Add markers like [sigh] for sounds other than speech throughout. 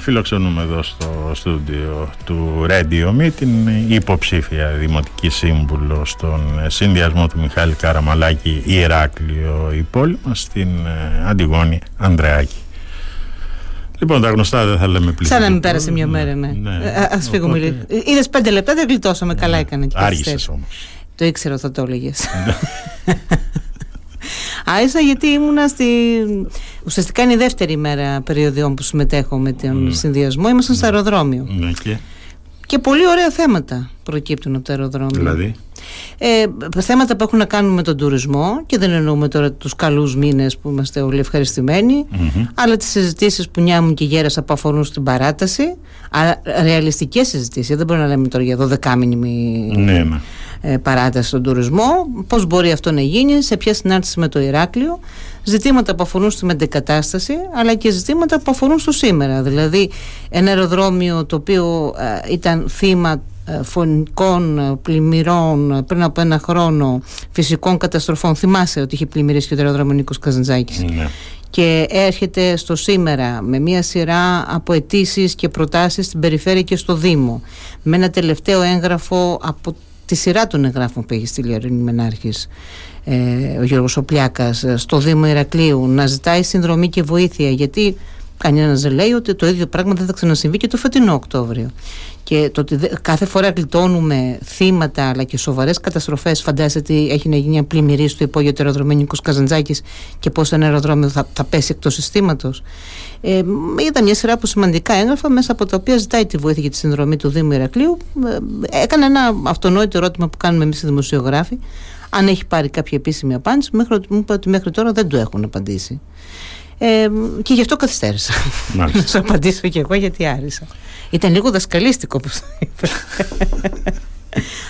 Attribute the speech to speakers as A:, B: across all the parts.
A: Φιλοξενούμε εδώ στο στούντιο του Radio Me την υποψήφια Δημοτική Σύμβουλο στον συνδυασμό του Μιχάλη Καραμαλάκη Ηράκλειο η πόλη μας στην ε, Αντιγόνη Ανδρεάκη. Λοιπόν, τα γνωστά δεν θα λέμε πλήρω.
B: Σαν να μην πέρασε μια μέρα, ναι. ναι. Ε, Α φύγουμε λίγο. Είδες πέντε λεπτά, δεν γλιτώσαμε. Καλά ναι. έκανε.
A: Άργησες όμως.
B: Το ήξερα, θα το έλεγες. [laughs] Άισα γιατί ήμουνα στη. Ουσιαστικά είναι η δεύτερη μέρα περιοδιών που συμμετέχω με τον mm. συνδυασμό. Ήμασταν στο αεροδρόμιο.
A: Ναι, και...
B: και πολύ ωραία θέματα προκύπτουν από το αεροδρόμιο.
A: Δηλαδή;
B: Ε, θέματα που έχουν να κάνουν με τον τουρισμό και δεν εννοούμε τώρα τους καλούς μήνες που είμαστε όλοι αλλά τις συζητήσεις που νιάμουν και γέρασα που αφορούν στην παράταση αλλά ρεαλιστικές συζητήσεις δεν μπορούμε να λέμε τώρα για 12 μήνυμη
A: ναι, ναι.
B: Ε, παράταση στον τουρισμό πώς μπορεί αυτό να γίνει, σε ποια συνάρτηση με το Ηράκλειο ζητήματα που αφορούν στη μετεκατάσταση αλλά και ζητήματα που αφορούν στο σήμερα δηλαδή ένα αεροδρόμιο το οποίο ε, ήταν θύμα ε, φωνικών ε, πλημμυρών ε, πριν από ένα χρόνο φυσικών καταστροφών. Θυμάσαι ότι είχε πλημμυρίσει και ο αεροδρόμιο Νίκος Καζαντζάκης.
A: Ναι.
B: και έρχεται στο σήμερα με μια σειρά από αιτήσεις και προτάσεις στην περιφέρεια και στο Δήμο. Με ένα τελευταίο έγγραφο από τη σειρά των εγγράφων που έχει στείλει ο Μενάρχης ε, ο Γιώργος Οπλιάκας στο Δήμο Ηρακλείου να ζητάει συνδρομή και βοήθεια. Γιατί Κανένας δεν λέει ότι το ίδιο πράγμα δεν θα ξανασυμβεί και το φετινό Οκτώβριο. Και το ότι κάθε φορά γλιτώνουμε θύματα αλλά και σοβαρές καταστροφές, φαντάζεστε ότι έχει να γίνει μια πλημμυρή στο υπόγειο του αεροδρομίου Νίκος Καζαντζάκης και πώς ένα αεροδρόμιο θα, θα πέσει εκτός συστήματος. Ε, είδα μια σειρά από σημαντικά έγγραφα μέσα από τα οποία ζητάει τη βοήθεια για τη συνδρομή του Δήμου Ηρακλείου. Ε, έκανε ένα αυτονόητο ερώτημα που κάνουμε εμείς οι δημοσιογράφοι. Αν έχει πάρει κάποια επίσημη απάντηση, μέχρι, μου είπε ότι μέχρι τώρα δεν του έχουν απαντήσει. Ε, και γι' αυτό καθυστέρησα. να σου απαντήσω και εγώ γιατί άρισα. Ήταν λίγο δασκαλίστικο όπω το είπε.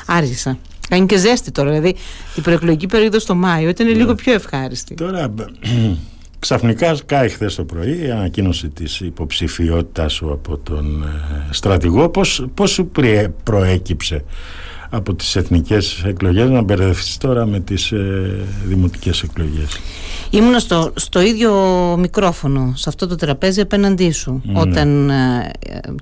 B: Άργησα. Κάνει και ζέστη τώρα. Δηλαδή την προεκλογική περίοδο στο Μάιο ήταν ναι. λίγο πιο ευχάριστη.
A: Τώρα ξαφνικά σκάει χθες το πρωί η ανακοίνωση της υποψηφιότητά σου από τον ε, στρατηγό. Πώς σου προέκυψε από τις εθνικές εκλογές να μπερδευτείς τώρα με τις ε, δημοτικές εκλογές.
B: Ήμουν στο, στο ίδιο μικρόφωνο, σε αυτό το τραπέζι απέναντί σου, ναι. όταν ε,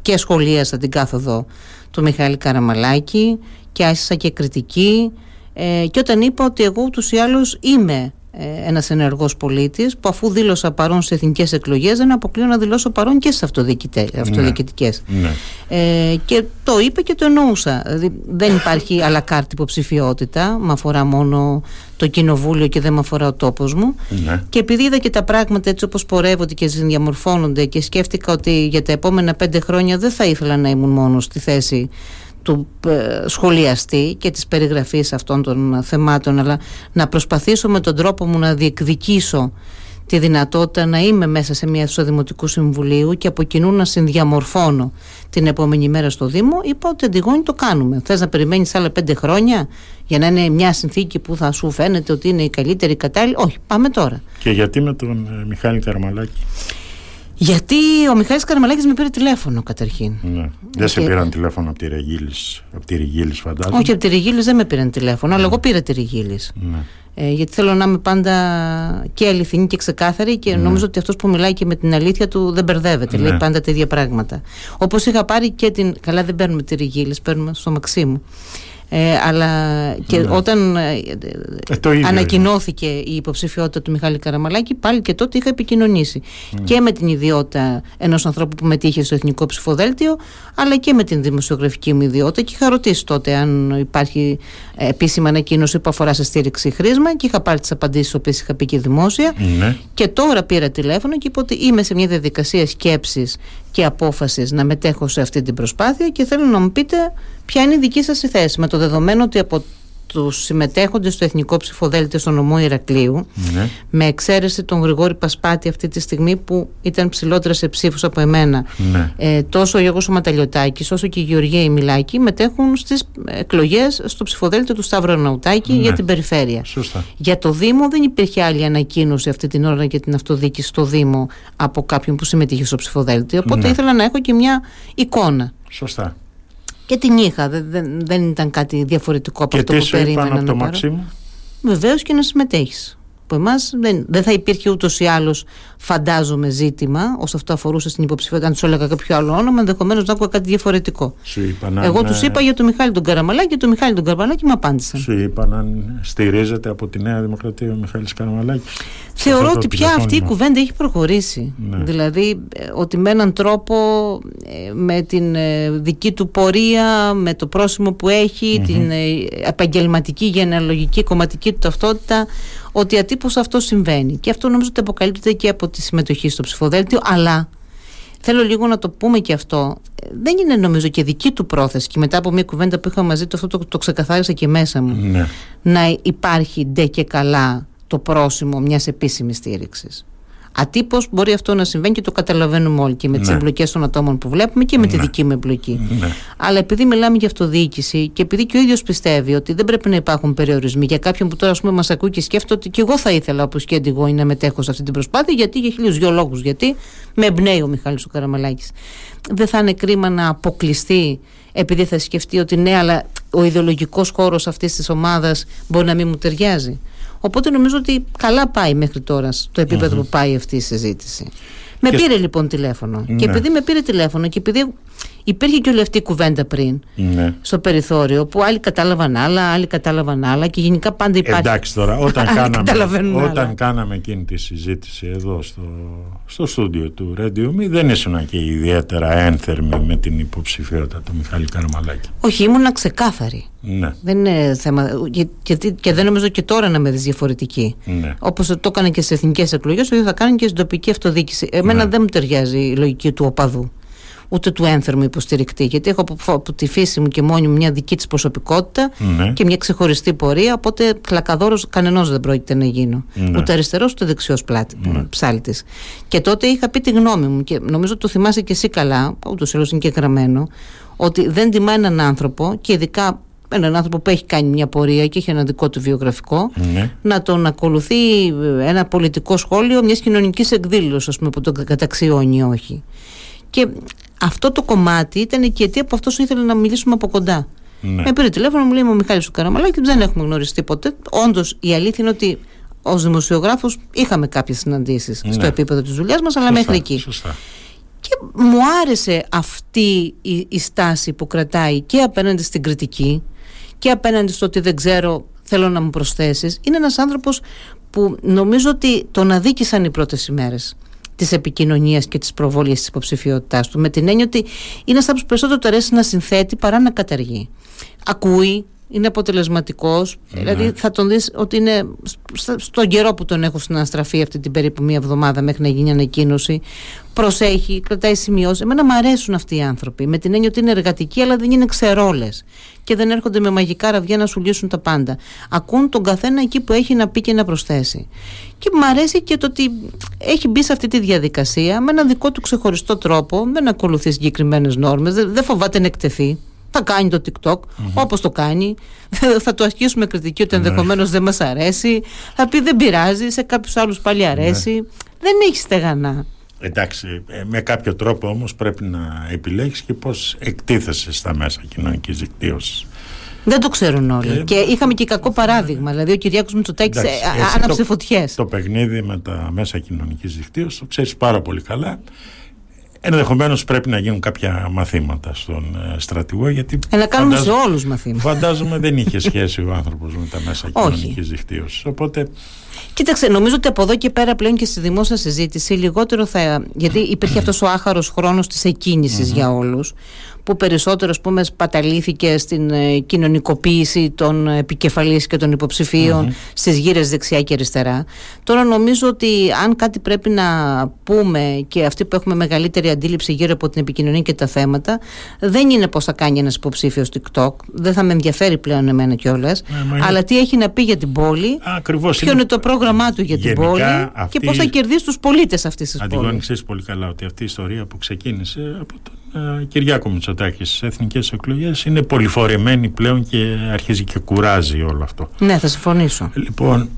B: και σχολίασα την κάθοδο του Μιχαήλ Καραμαλάκη και άσυσα και κριτική ε, και όταν είπα ότι εγώ ούτως ή άλλως είμαι ε, ένας ενεργός πολίτης που αφού δήλωσα παρόν σε εθνικές εκλογές, δεν αποκλείω να δηλώσω παρόν και στις αυτοδιοικητικέ.
A: Ναι. ναι.
B: Ε, και το είπε και το εννοούσα. Δηλαδή, δεν υπάρχει [laughs] αλακάρτη υποψηφιότητα, με αφορά μόνο το κοινοβούλιο και δεν με αφορά ο τόπος μου.
A: Ναι.
B: Και επειδή είδα και τα πράγματα έτσι όπως πορεύονται και διαμορφώνονται και σκέφτηκα ότι για τα επόμενα πέντε χρόνια δεν θα ήθελα να ήμουν μόνος στη θέση του ε, σχολιαστή και της περιγραφής αυτών των θεμάτων αλλά να προσπαθήσω με τον τρόπο μου να διεκδικήσω τη δυνατότητα να είμαι μέσα σε μια αίθουσα Δημοτικού Συμβουλίου και από κοινού να συνδιαμορφώνω την επόμενη μέρα στο Δήμο, είπα ότι αντιγόνη το κάνουμε. Θες να περιμένεις άλλα πέντε χρόνια για να είναι μια συνθήκη που θα σου φαίνεται ότι είναι η καλύτερη κατάλληλη; Όχι, πάμε τώρα.
A: Και γιατί με τον ε, Μιχάλη Καρμαλάκη.
B: Γιατί ο Μιχάλης Καραμαλάκης με πήρε τηλέφωνο καταρχήν.
A: Ναι. Δεν σε πήραν τηλέφωνο από τη Ρεγίλης, από τη Ριγίλης φαντάζομαι.
B: Όχι, από τη Ριγίλης δεν με πήραν τηλέφωνο, αλλά ναι. εγώ πήρα τη Ριγίλης.
A: Ναι.
B: Ε, γιατί θέλω να είμαι πάντα και αληθινή και ξεκάθαρη και ναι. νομίζω ότι αυτός που μιλάει και με την αλήθεια του δεν μπερδεύεται, λέει πάντα τα ίδια πράγματα. Όπως είχα πάρει και την, καλά δεν παίρνουμε τη Ριγίλης, παίρνουμε στο Μαξίμου. Ε, αλλά και ναι. όταν ε,
A: ε
B: ανακοινώθηκε η υποψηφιότητα του Μιχάλη Καραμαλάκη, πάλι και τότε είχα επικοινωνήσει ναι. και με την ιδιότητα ενός ανθρώπου που μετήχε στο Εθνικό Ψηφοδέλτιο, αλλά και με την δημοσιογραφική μου ιδιότητα. Και είχα ρωτήσει τότε αν υπάρχει επίσημη ανακοίνωση που αφορά σε στήριξη χρήσμα και είχα πάρει τις απαντήσεις, οποίες είχα πει και δημόσια.
A: Ναι.
B: Και τώρα πήρα τηλέφωνο και είπα ότι είμαι σε μια διαδικασία σκέψης και απόφασης να μετέχω σε αυτή την προσπάθεια και θέλω να μου πείτε ποια είναι η δική σας θέση. Με το δεδομένο ότι από τους συμμετέχοντες στο Εθνικό Ψηφοδέλτιο στο νομό Ηρακλείου
A: ναι.
B: με εξαίρεση τον Γρηγόρη Πασπάτη αυτή τη στιγμή που ήταν ψηλότερα σε ψήφους από εμένα
A: ναι.
B: ε, τόσο ο Γιώργος Ματαλιωτάκης όσο και η Γεωργία Ημιλάκη μετέχουν στις εκλογές στο ψηφοδέλτιο του Σταύρου Αναουτάκη
A: ναι.
B: για την περιφέρεια
A: Σωστά.
B: για το Δήμο δεν υπήρχε άλλη ανακοίνωση αυτή την ώρα για την αυτοδίκηση στο Δήμο από κάποιον που συμμετείχε στο ψηφοδέλτιο οπότε
A: ναι.
B: ήθελα να έχω και μια εικόνα
A: Σωστά
B: και την είχα. Δεν, δεν, δεν ήταν κάτι διαφορετικό από
A: και
B: αυτό που περίμενα.
A: Και τι από το Μαξίμου.
B: Βεβαίως και να συμμετέχεις. Που εμάς δεν, δεν θα υπήρχε ούτως ή άλλως, φαντάζομαι, ζήτημα όσο αυτό αφορούσε στην υποψηφιότητα. Αν τους έλεγα κάποιο άλλο όνομα, ενδεχομένως να ακούω κάτι διαφορετικό.
A: Σου είπαν
B: Εγώ
A: αν,
B: τους
A: ε,
B: είπα για τον Μιχάλη τον Καραμαλάκη και τον Μιχάλη τον Καραμαλάκη μου απάντησαν.
A: Σου είπαν αν στηρίζεται από τη Νέα Δημοκρατία ο Μιχάλης Καραμαλάκης.
B: Θεωρώ
A: Αυτό το
B: ότι πια αυτή η
A: τηλεφώνημα.
B: κουβέντα έχει προχωρήσει.
A: Ναι.
B: Δηλαδή ε, ότι με έναν τρόπο ε, με την ε, δική του πορεία, με το πρόσημο που εχει την ε, επαγγελματική, γενεαλογική, κομματική του ταυτότητα, ότι ατύπως αυτό συμβαίνει. Και αυτό νομίζω ότι αποκαλύπτεται και από τη συμμετοχή στο ψηφοδέλτιο, αλλά θέλω λίγο να το πούμε και αυτό. ε, Δεν είναι νομίζω και δική του πρόθεση. Και μετά από μια κουβέντα που είχα μαζί του, αυτό το, το ξεκαθάρισα και μέσα μου
A: Ναι.
B: να υπάρχει ντε και καλά το πρόσημο μιας επίσημης στήριξης. Ατύπως μπορεί αυτό να συμβαίνει και το καταλαβαίνουμε όλοι και με τις
A: Ναι.
B: εμπλοκές των ατόμων που βλέπουμε και με τη
A: Ναι.
B: δική μου εμπλοκή.
A: Ναι.
B: Αλλά επειδή μιλάμε για αυτοδιοίκηση και επειδή και ο ίδιος πιστεύει ότι δεν πρέπει να υπάρχουν περιορισμοί για κάποιον που τώρα ας πούμε μας ακούει και σκέφτεται ότι και εγώ θα ήθελα όπως και εγώ να μετέχω σε αυτή την προσπάθεια γιατί για χίλιους δυο λόγους γιατί με εμπνέει ο Μιχάλης ο Καραμαλάκης. Δεν θα είναι κρίμα να αποκλειστεί επειδή θα σκεφτεί ότι ναι αλλά ο ιδεολογικός χώρος αυτής της ομάδας μπορεί να μην μου ταιριάζει. Οπότε νομίζω ότι καλά πάει μέχρι τώρα στο επίπεδο που πάει αυτή η συζήτηση. Με
A: Και-
B: πήρε λοιπόν τηλέφωνο.
A: Ναι.
B: Και επειδή με πήρε τηλέφωνο και επειδή υπήρχε και όλη αυτή η κουβέντα πριν
A: Ναι.
B: στο περιθώριο που άλλοι κατάλαβαν άλλα, άλλοι κατάλαβαν άλλα και γενικά πάντα υπάρχει.
A: Εντάξει τώρα, [laughs] όταν,
B: Άλλοι
A: κάναμε,
B: καταλαβαίνουν
A: όταν
B: άλλα.
A: κάναμε εκείνη τη συζήτηση εδώ στο, στο στούντιο του Radio Me δεν ήσουν και ιδιαίτερα ένθερμη με την υποψηφιότητα του Μιχάλη Καραμαλάκη.
B: Όχι, ήμουνα ξεκάθαρη.
A: Ναι,
B: Δεν είναι θέμα. Και, και, και δεν νομίζω και τώρα να με δεις διαφορετική.
A: ναι.
B: Όπως το έκανα και στις εθνικές εκλογές, το ίδιο θα κάνει και στην τοπική αυτοδιοίκηση. Εμένα
A: Ναι.
B: δεν μου ταιριάζει η λογική του οπαδού. Ούτε του ένθερμου υποστηρικτή. Γιατί έχω από, από τη φύση μου και μόνη μου μια δική της προσωπικότητα
A: Ναι.
B: και μια ξεχωριστή πορεία. Οπότε κλακαδόρος κανενός δεν πρόκειται να γίνω.
A: Ναι.
B: Ούτε αριστερός ούτε δεξιός ψάλτης. Και τότε είχα πει τη γνώμη μου και νομίζω το θυμάσαι και εσύ καλά, ούτως ή άλλως είναι και γραμμένο, ότι δεν τιμά έναν άνθρωπο και ειδικά έναν άνθρωπο που έχει κάνει μια πορεία και έχει ένα δικό του βιογραφικό
A: ναι.
B: να τον ακολουθεί ε, ένα πολιτικό σχόλιο μιας κοινωνικής εκδήλωσης ας πούμε, που τον καταξιώνει ή όχι. Και αυτό το κομμάτι ήταν και η αιτία που αυτός ήθελε να μιλήσουμε από κοντά.
A: Ναι.
B: Με πήρε τηλέφωνο, μου λέει Είμαι ο Μιχάλης του Καραμαλάκη, δεν έχουμε γνωριστεί ποτέ. Όντως, η αλήθεια είναι ότι ως δημοσιογράφος είχαμε κάποιες συναντήσεις στο
A: Ναι.
B: επίπεδο της δουλειάς μας, αλλά
A: Σωστά,
B: μέχρι εκεί.
A: Σωστά.
B: Και μου άρεσε αυτή η, η στάση που κρατάει και απέναντι στην κριτική και απέναντι στο ότι δεν ξέρω, θέλω να μου προσθέσεις. Είναι ένας άνθρωπος που νομίζω ότι τον αδίκησαν οι πρώτες ημέρες της επικοινωνίας και της προβολής της υποψηφιότητάς του με την έννοια ότι είναι ένας άνθρωπος που περισσότερο του αρέσει να συνθέτει παρά να καταργεί. Ακούει, είναι αποτελεσματικός δηλαδή θα τον δεις ότι είναι σ- στον καιρό που τον έχω στην αναστραφή αυτή την περίπου μία εβδομάδα μέχρι να γίνει ανακοίνωση προσέχει, κρατάει σημειώσεις. Εμένα μου αρέσουν αυτοί οι άνθρωποι με την έννοια ότι είναι εργατικοί αλλά δεν είναι ξερόλες και δεν έρχονται με μαγικά ραβδιά να σου λύσουν τα πάντα. Ακούν τον καθένα εκεί που έχει να πει και να προσθέσει. Και μου αρέσει και το ότι έχει μπει σε αυτή τη διαδικασία με έναν δικό του ξεχωριστό τρόπο, δεν ακολουθεί συγκεκριμένες νόρμες, δεν, δεν φοβάται να εκτεθεί. Θα κάνει το TikTok όπως το κάνει. [laughs] θα του ασκήσουμε κριτική ότι ενδεχομένως δεν μας αρέσει. Θα πει δεν πειράζει, σε κάποιους άλλους πάλι αρέσει. Δεν έχει στεγανά.
A: Εντάξει, ε, με κάποιο τρόπο όμως πρέπει να επιλέξεις και πώς εκτίθεσαι στα μέσα κοινωνικής δικτύωσης.
B: Δεν το ξέρουν όλοι.
A: Ε,
B: και είχαμε και κακό παράδειγμα. Δηλαδή, ο Κυριάκος Μητσοτάκης
A: Εντάξει,
B: ε,
A: εσύ
B: άναψε
A: το-
B: φωτιές.
A: Το παιχνίδι με τα μέσα κοινωνικής δικτύωσης το ξέρεις πάρα πολύ καλά. Ενδεχομένως πρέπει να γίνουν κάποια μαθήματα στον ε, στρατηγό γιατί
B: Ε, να κάνουμε σε
A: φαντάζομαι-
B: όλους μαθήματα.
A: Φαντάζομαι δεν είχε [laughs] σχέση ο άνθρωπος με τα μέσα
B: Όχι.
A: κοινωνικής δικτύωσης. Οπότε
B: Κοίταξε, νομίζω ότι από εδώ και πέρα πλέον και στη δημόσια συζήτηση λιγότερο θα. Γιατί υπήρχε [clears throat] αυτός ο άχαρος χρόνος της εκκίνησης για όλους, που περισσότερο ας πούμε σπαταλήθηκε στην ε, κοινωνικοποίηση των επικεφαλής και των υποψηφίων στις γύρες δεξιά και αριστερά. Τώρα νομίζω ότι αν κάτι πρέπει να πούμε και αυτοί που έχουμε μεγαλύτερη αντίληψη γύρω από την επικοινωνία και τα θέματα, δεν είναι πώς θα κάνει ένας υποψήφιος TikTok. Δεν θα με ενδιαφέρει πλέον εμένα κιόλας.
A: μα είναι-
B: αλλά τι έχει να πει για την πόλη,
A: ακριβώς
B: ποιο είναι το πρόγραμμά του για την
A: Γενικά,
B: πόλη
A: αυτή-
B: και πώς θα κερδίσει τους πολίτες αυτής της
A: Αντιγόνη,
B: πόλης.
A: ξέρει πολύ καλά ότι αυτή η ιστορία που ξεκίνησε από τον ε, Κυριάκο Μητσοτάκης στι εθνικές εκλογές είναι πολυφορεμένη πλέον και αρχίζει και κουράζει όλο αυτό.
B: Ναι, θα συμφωνήσω.
A: Λοιπόν,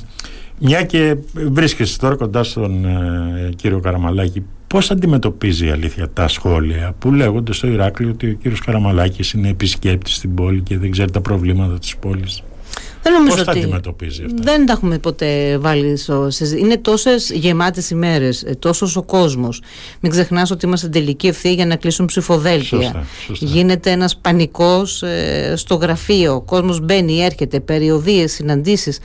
A: [clears throat] μια και βρίσκεσαι τώρα κοντά στον ε, κύριο Καραμαλάκη, πώς αντιμετωπίζει η αλήθεια τα σχόλια που λέγονται στο Ηράκλειο ότι ο κύριος Καραμαλάκης είναι επισκέπτης στην πόλη και δεν ξέρει τα προβλήματα της πόλης;
B: Δεν νομίζω
A: Πώς τα
B: ότι
A: αντιμετωπίζει αυτά;
B: δεν τα έχουμε ποτέ βάλει στο συζήτηση. Είναι τόσες γεμάτες ημέρες, τόσος ο κόσμος. Μην ξεχνάς ότι είμαστε τελική ευθεία για να κλείσουν ψηφοδέλτια.
A: Σωστά, σωστά.
B: Γίνεται ένας πανικός στο γραφείο. Ο κόσμος μπαίνει, έρχεται, περιοδίες, συναντήσεις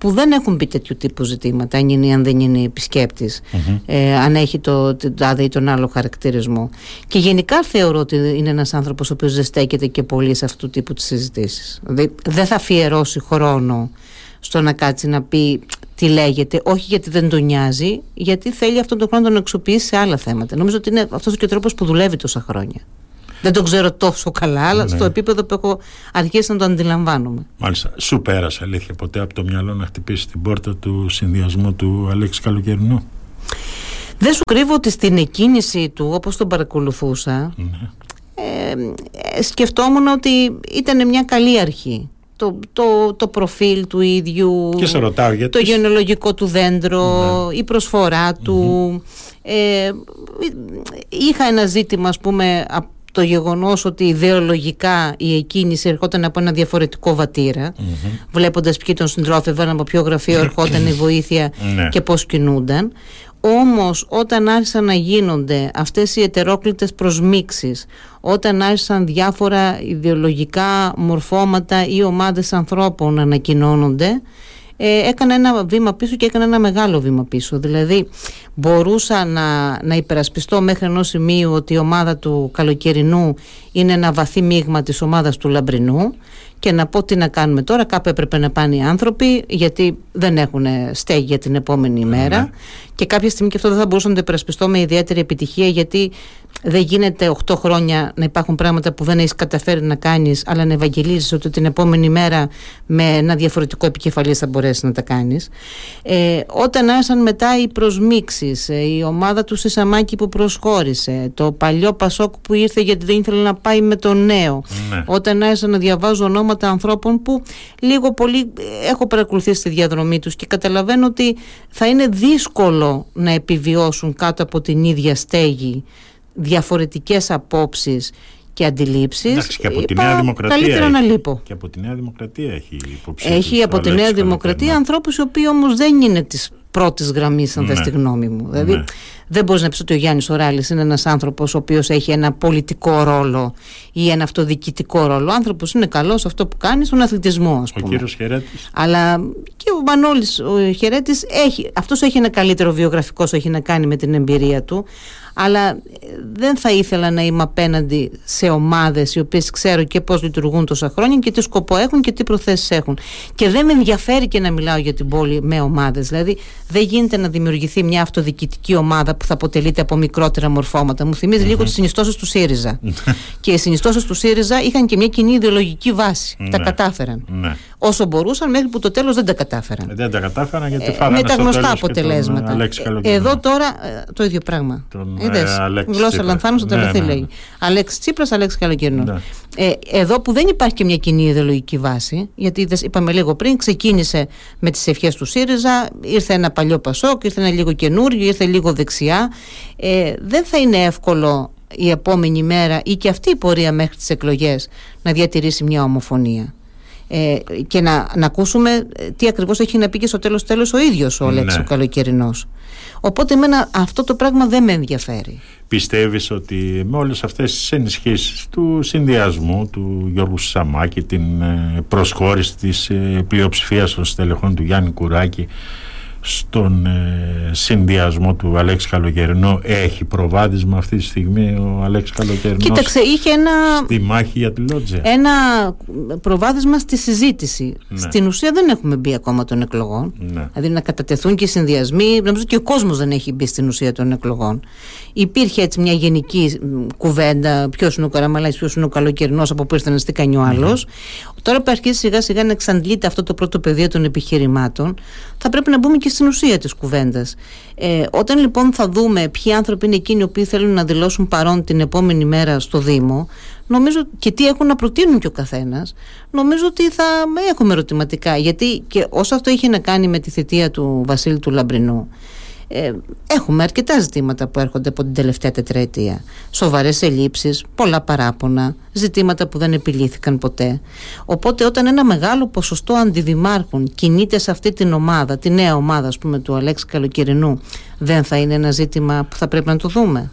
B: που δεν έχουν πει τέτοιου τύπου ζητήματα, αν είναι ή αν δεν είναι επισκέπτης, ε, αν έχει το τάδε ή τον άλλο χαρακτηρισμό. Και γενικά θεωρώ ότι είναι ένας άνθρωπος ο οποίος δεν στέκεται και πολύ σε αυτού του τύπου τις συζητήσεις. Δηλαδή, δεν θα αφιερώσει χρόνο στο να κάτσει να πει τι λέγεται, όχι γιατί δεν τον νοιάζει, γιατί θέλει αυτόν τον χρόνο να τον εξοπλίσει σε άλλα θέματα. Νομίζω ότι είναι αυτός και ο τρόπος που δουλεύει τόσα χρόνια. Δεν το ξέρω τόσο καλά, αλλά
A: Ναι.
B: στο επίπεδο που έχω αρχίσει να το αντιλαμβάνομαι.
A: Μάλιστα. Σου πέρασε αλήθεια ποτέ από το μυαλό να χτυπήσεις την πόρτα του συνδυασμού του Αλέξη Καλοκαιρινού;
B: Δεν σου κρύβω ότι στην εκκίνηση του, όπως τον παρακολουθούσα,
A: Ναι.
B: ε, ε, σκεφτόμουν ότι ήταν μια καλή αρχή. Το, το, το προφίλ του ίδιου,
A: Και σε ρωτάω γιατί.
B: το γενολογικό του δέντρο, η προσφορά του. Ε, είχα ένα ζήτημα, ας πούμε, από το γεγονός ότι ιδεολογικά η εκκίνηση ερχόταν από ένα διαφορετικό βατήρα, βλέποντας ποιοι τον συντρόφευαν, από ποιο γραφείο ερχόταν η βοήθεια
A: Ναι.
B: και πώς κινούνταν. Όμως όταν άρχισαν να γίνονται αυτές οι ετερόκλητες προσμίξεις, όταν άρχισαν διάφορα ιδεολογικά μορφώματα ή ομάδες ανθρώπων να ανακοινώνονται, ε, έκανα ένα βήμα πίσω και έκανα ένα μεγάλο βήμα πίσω. Δηλαδή μπορούσα να, να υπερασπιστώ μέχρι ενός σημείου ότι η ομάδα του καλοκαιρινού είναι ένα βαθύ μείγμα της ομάδας του λαμπρινού και να πω τι να κάνουμε τώρα. Κάπου έπρεπε να πάνε οι άνθρωποι γιατί δεν έχουν στέγη για την επόμενη ημέρα.
A: Ναι.
B: Και κάποια στιγμή και αυτό δεν θα μπορούσα να το υπερασπιστώ με ιδιαίτερη επιτυχία γιατί δεν γίνεται 8 χρόνια να υπάρχουν πράγματα που δεν έχεις καταφέρει να κάνεις, αλλά να ευαγγελίζεις ότι την επόμενη μέρα με ένα διαφορετικό επικεφαλής θα μπορέσεις να τα κάνεις. Ε, όταν άρχισαν μετά οι προσμίξεις, η ομάδα του Σισαμάκη που προσχώρησε, το παλιό Πασόκ που ήρθε γιατί δεν ήθελε να πάει με το νέο.
A: Ναι.
B: Όταν άρχισα να διαβάζω ονόματα ανθρώπων που λίγο πολύ ε, έχω παρακολουθήσει τη διαδρομή τους και καταλαβαίνω ότι θα είναι δύσκολο να επιβιώσουν κάτω από την ίδια στέγη διαφορετικές απόψεις και αντιλήψεις.
A: Εντάξει, και από τη
B: Είπα,
A: Νέα Δημοκρατία.
B: Καλύτερα
A: έχει.
B: να λείπω.
A: Και από τη Νέα Δημοκρατία έχει υποψήφιους.
B: Έχει
A: ο
B: από τη
A: Αλέξης
B: Νέα Δημοκρατία
A: Καλοκαιρινός.
B: ανθρώπους οι οποίοι όμως δεν είναι της πρώτης γραμμής αν
A: Ναι.
B: θες τη γνώμη μου. Δηλαδή
A: Ναι.
B: Δεν μπορείς να πεις ότι ο Γιάννης Οράλης είναι ένας άνθρωπος ο οποίος έχει ένα πολιτικό ρόλο ή ένα αυτοδιοικητικό ρόλο. Ο άνθρωπος είναι καλός σε αυτό που κάνει στον αθλητισμό ας
A: Ο
B: πούμε.
A: κύριος Χερέτης.
B: Αλλά και ο Μανώλης ο Χερέτης έχει, αυτός έχει ένα καλύτερο βιογραφικό όσο έχει να κάνει με την εμπειρία του αλλά ε, δεν θα ήθελα να είμαι απέναντι σε ομάδες οι οποίες ξέρω και πώς λειτουργούν τόσα χρόνια και τι σκοπό έχουν και τι προθέσεις έχουν. Και δεν με ενδιαφέρει και να μιλάω για την πόλη με ομάδες. Δηλαδή δεν γίνεται να δημιουργηθεί μια αυτοδιοικητική ομάδα που θα αποτελείται από μικρότερα μορφώματα. Μου θυμίζει λίγο τις συνιστώσεις του ΣΥΡΙΖΑ. Και οι συνιστώσεις του ΣΥΡΙΖΑ είχαν και μια κοινή ιδεολογική βάση. Τα
A: Ναι.
B: κατάφεραν.
A: Ναι.
B: Όσο μπορούσαν μέχρι που το τέλος δεν τα κατάφεραν.
A: Ε, Δεν τα κατάφεραν γιατί
B: Ε,
A: φάγανε
B: με τα
A: στο
B: γνωστά
A: τέλος και τον,
B: αποτελέσματα.
A: ε, Αλέξη
B: Ε,
A: Καλοκαιρινό.
B: Εδώ τώρα ε, το ίδιο πράγμα.
A: Τον,
B: Είδες,
A: ε, Αλέξη
B: γλώσσα
A: Τσίπρα.
B: λανθάνου στο
A: Ναι,
B: τελευταίο
A: ναι, ναι.
B: λέγει. Αλέξη Τσίπρας, Αλέξη Καλοκαιρινός.
A: Ναι.
B: Ε, εδώ που δεν υπάρχει και μια κοινή ιδεολογική βάση, γιατί είδες, είπαμε λίγο πριν, ξεκίνησε με τις ευχές του ΣΥΡΙΖΑ, ήρθε ένα παλιό Πασόκ, ήρθε ένα λίγο καινούριο, ήρθε λίγο δεξιά. Ε, δεν θα είναι εύκολο η επόμενη μέρα ή και αυτή η πορεία μέχρι τις εκλογές να διατηρήσει μια ομοφωνία. Ε, και να, να ακούσουμε ε, τι ακριβώς έχει να πει και στο τέλος τέλος ο ίδιος ο Αλέξης
A: Ναι.
B: ο Καλοκαιρινός. Οπότε εμένα αυτό το πράγμα δεν με ενδιαφέρει.
A: Πιστεύεις ότι με όλες αυτές τις ενισχύσεις του συνδυασμού του Γιώργου Σαμάκη, την ε, προσχώρηση της ε, πλειοψηφίας των στελεχών του Γιάννη Κουράκη στον ε, συνδυασμό του Αλέξη Καλοκαιρινού έχει προβάδισμα αυτή τη στιγμή ο Αλέξης Καλοκαιρινός
B: Κοίταξε, είχε ένα,
A: στη μάχη για τη Λότζια.
B: ένα προβάδισμα στη συζήτηση.
A: Ναι.
B: Στην ουσία δεν έχουμε μπει ακόμα των εκλογών.
A: Ναι.
B: Δηλαδή να κατατεθούν και οι συνδυασμοί. Νομίζω και ο κόσμος δεν έχει μπει στην ουσία των εκλογών. Υπήρχε έτσι μια γενική μ, κουβέντα. Ποιος είναι ο Καραμαλάκη, ποιος είναι ο Καλοκαιρινός, από πού ήρθε να στεί κανεί ο άλλος. Τώρα που αρχίζει σιγά σιγά να εξαντλείται αυτό το πρώτο πεδίο των επιχειρημάτων, θα πρέπει να μπούμε και στην ουσία της κουβέντας. Ε, όταν λοιπόν θα δούμε ποιοι άνθρωποι είναι εκείνοι οι οποίοι θέλουν να δηλώσουν παρόν την επόμενη μέρα στο Δήμο, νομίζω και τι έχουν να προτείνουν και ο καθένας, νομίζω ότι θα έχουμε ερωτηματικά. Γιατί και όσο αυτό είχε να κάνει με τη θητεία του Βασίλη του Λαμπρινού, Ε, έχουμε αρκετά ζητήματα που έρχονται από την τελευταία τετραετία. Σοβαρές ελλείψεις, πολλά παράπονα, ζητήματα που δεν επιλύθηκαν ποτέ. Οπότε όταν ένα μεγάλο ποσοστό αντιδημάρχων κινείται σε αυτή την ομάδα, τη νέα ομάδα ας πούμε του Αλέξη Καλοκαιρινού, δεν θα είναι ένα ζήτημα που θα πρέπει να το δούμε.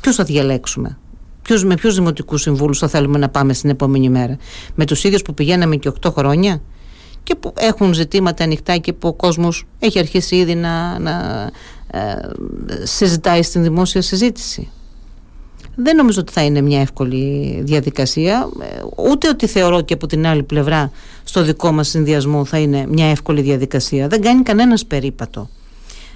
B: Ποιους θα διαλέξουμε; Ποιους, με ποιους δημοτικούς συμβούλους θα θέλουμε να πάμε στην επόμενη μέρα; Με τους ίδιους που πηγαίναμε και 8 χρόνια; Και που έχουν ζητήματα ανοιχτά και που ο κόσμος έχει αρχίσει ήδη να, να ε, συζητάει στην δημόσια συζήτηση. Δεν νομίζω ότι θα είναι μια εύκολη διαδικασία, ε, ούτε ότι θεωρώ και από την άλλη πλευρά στο δικό μας συνδυασμό θα είναι μια εύκολη διαδικασία. Δεν κάνει κανένας περίπατο.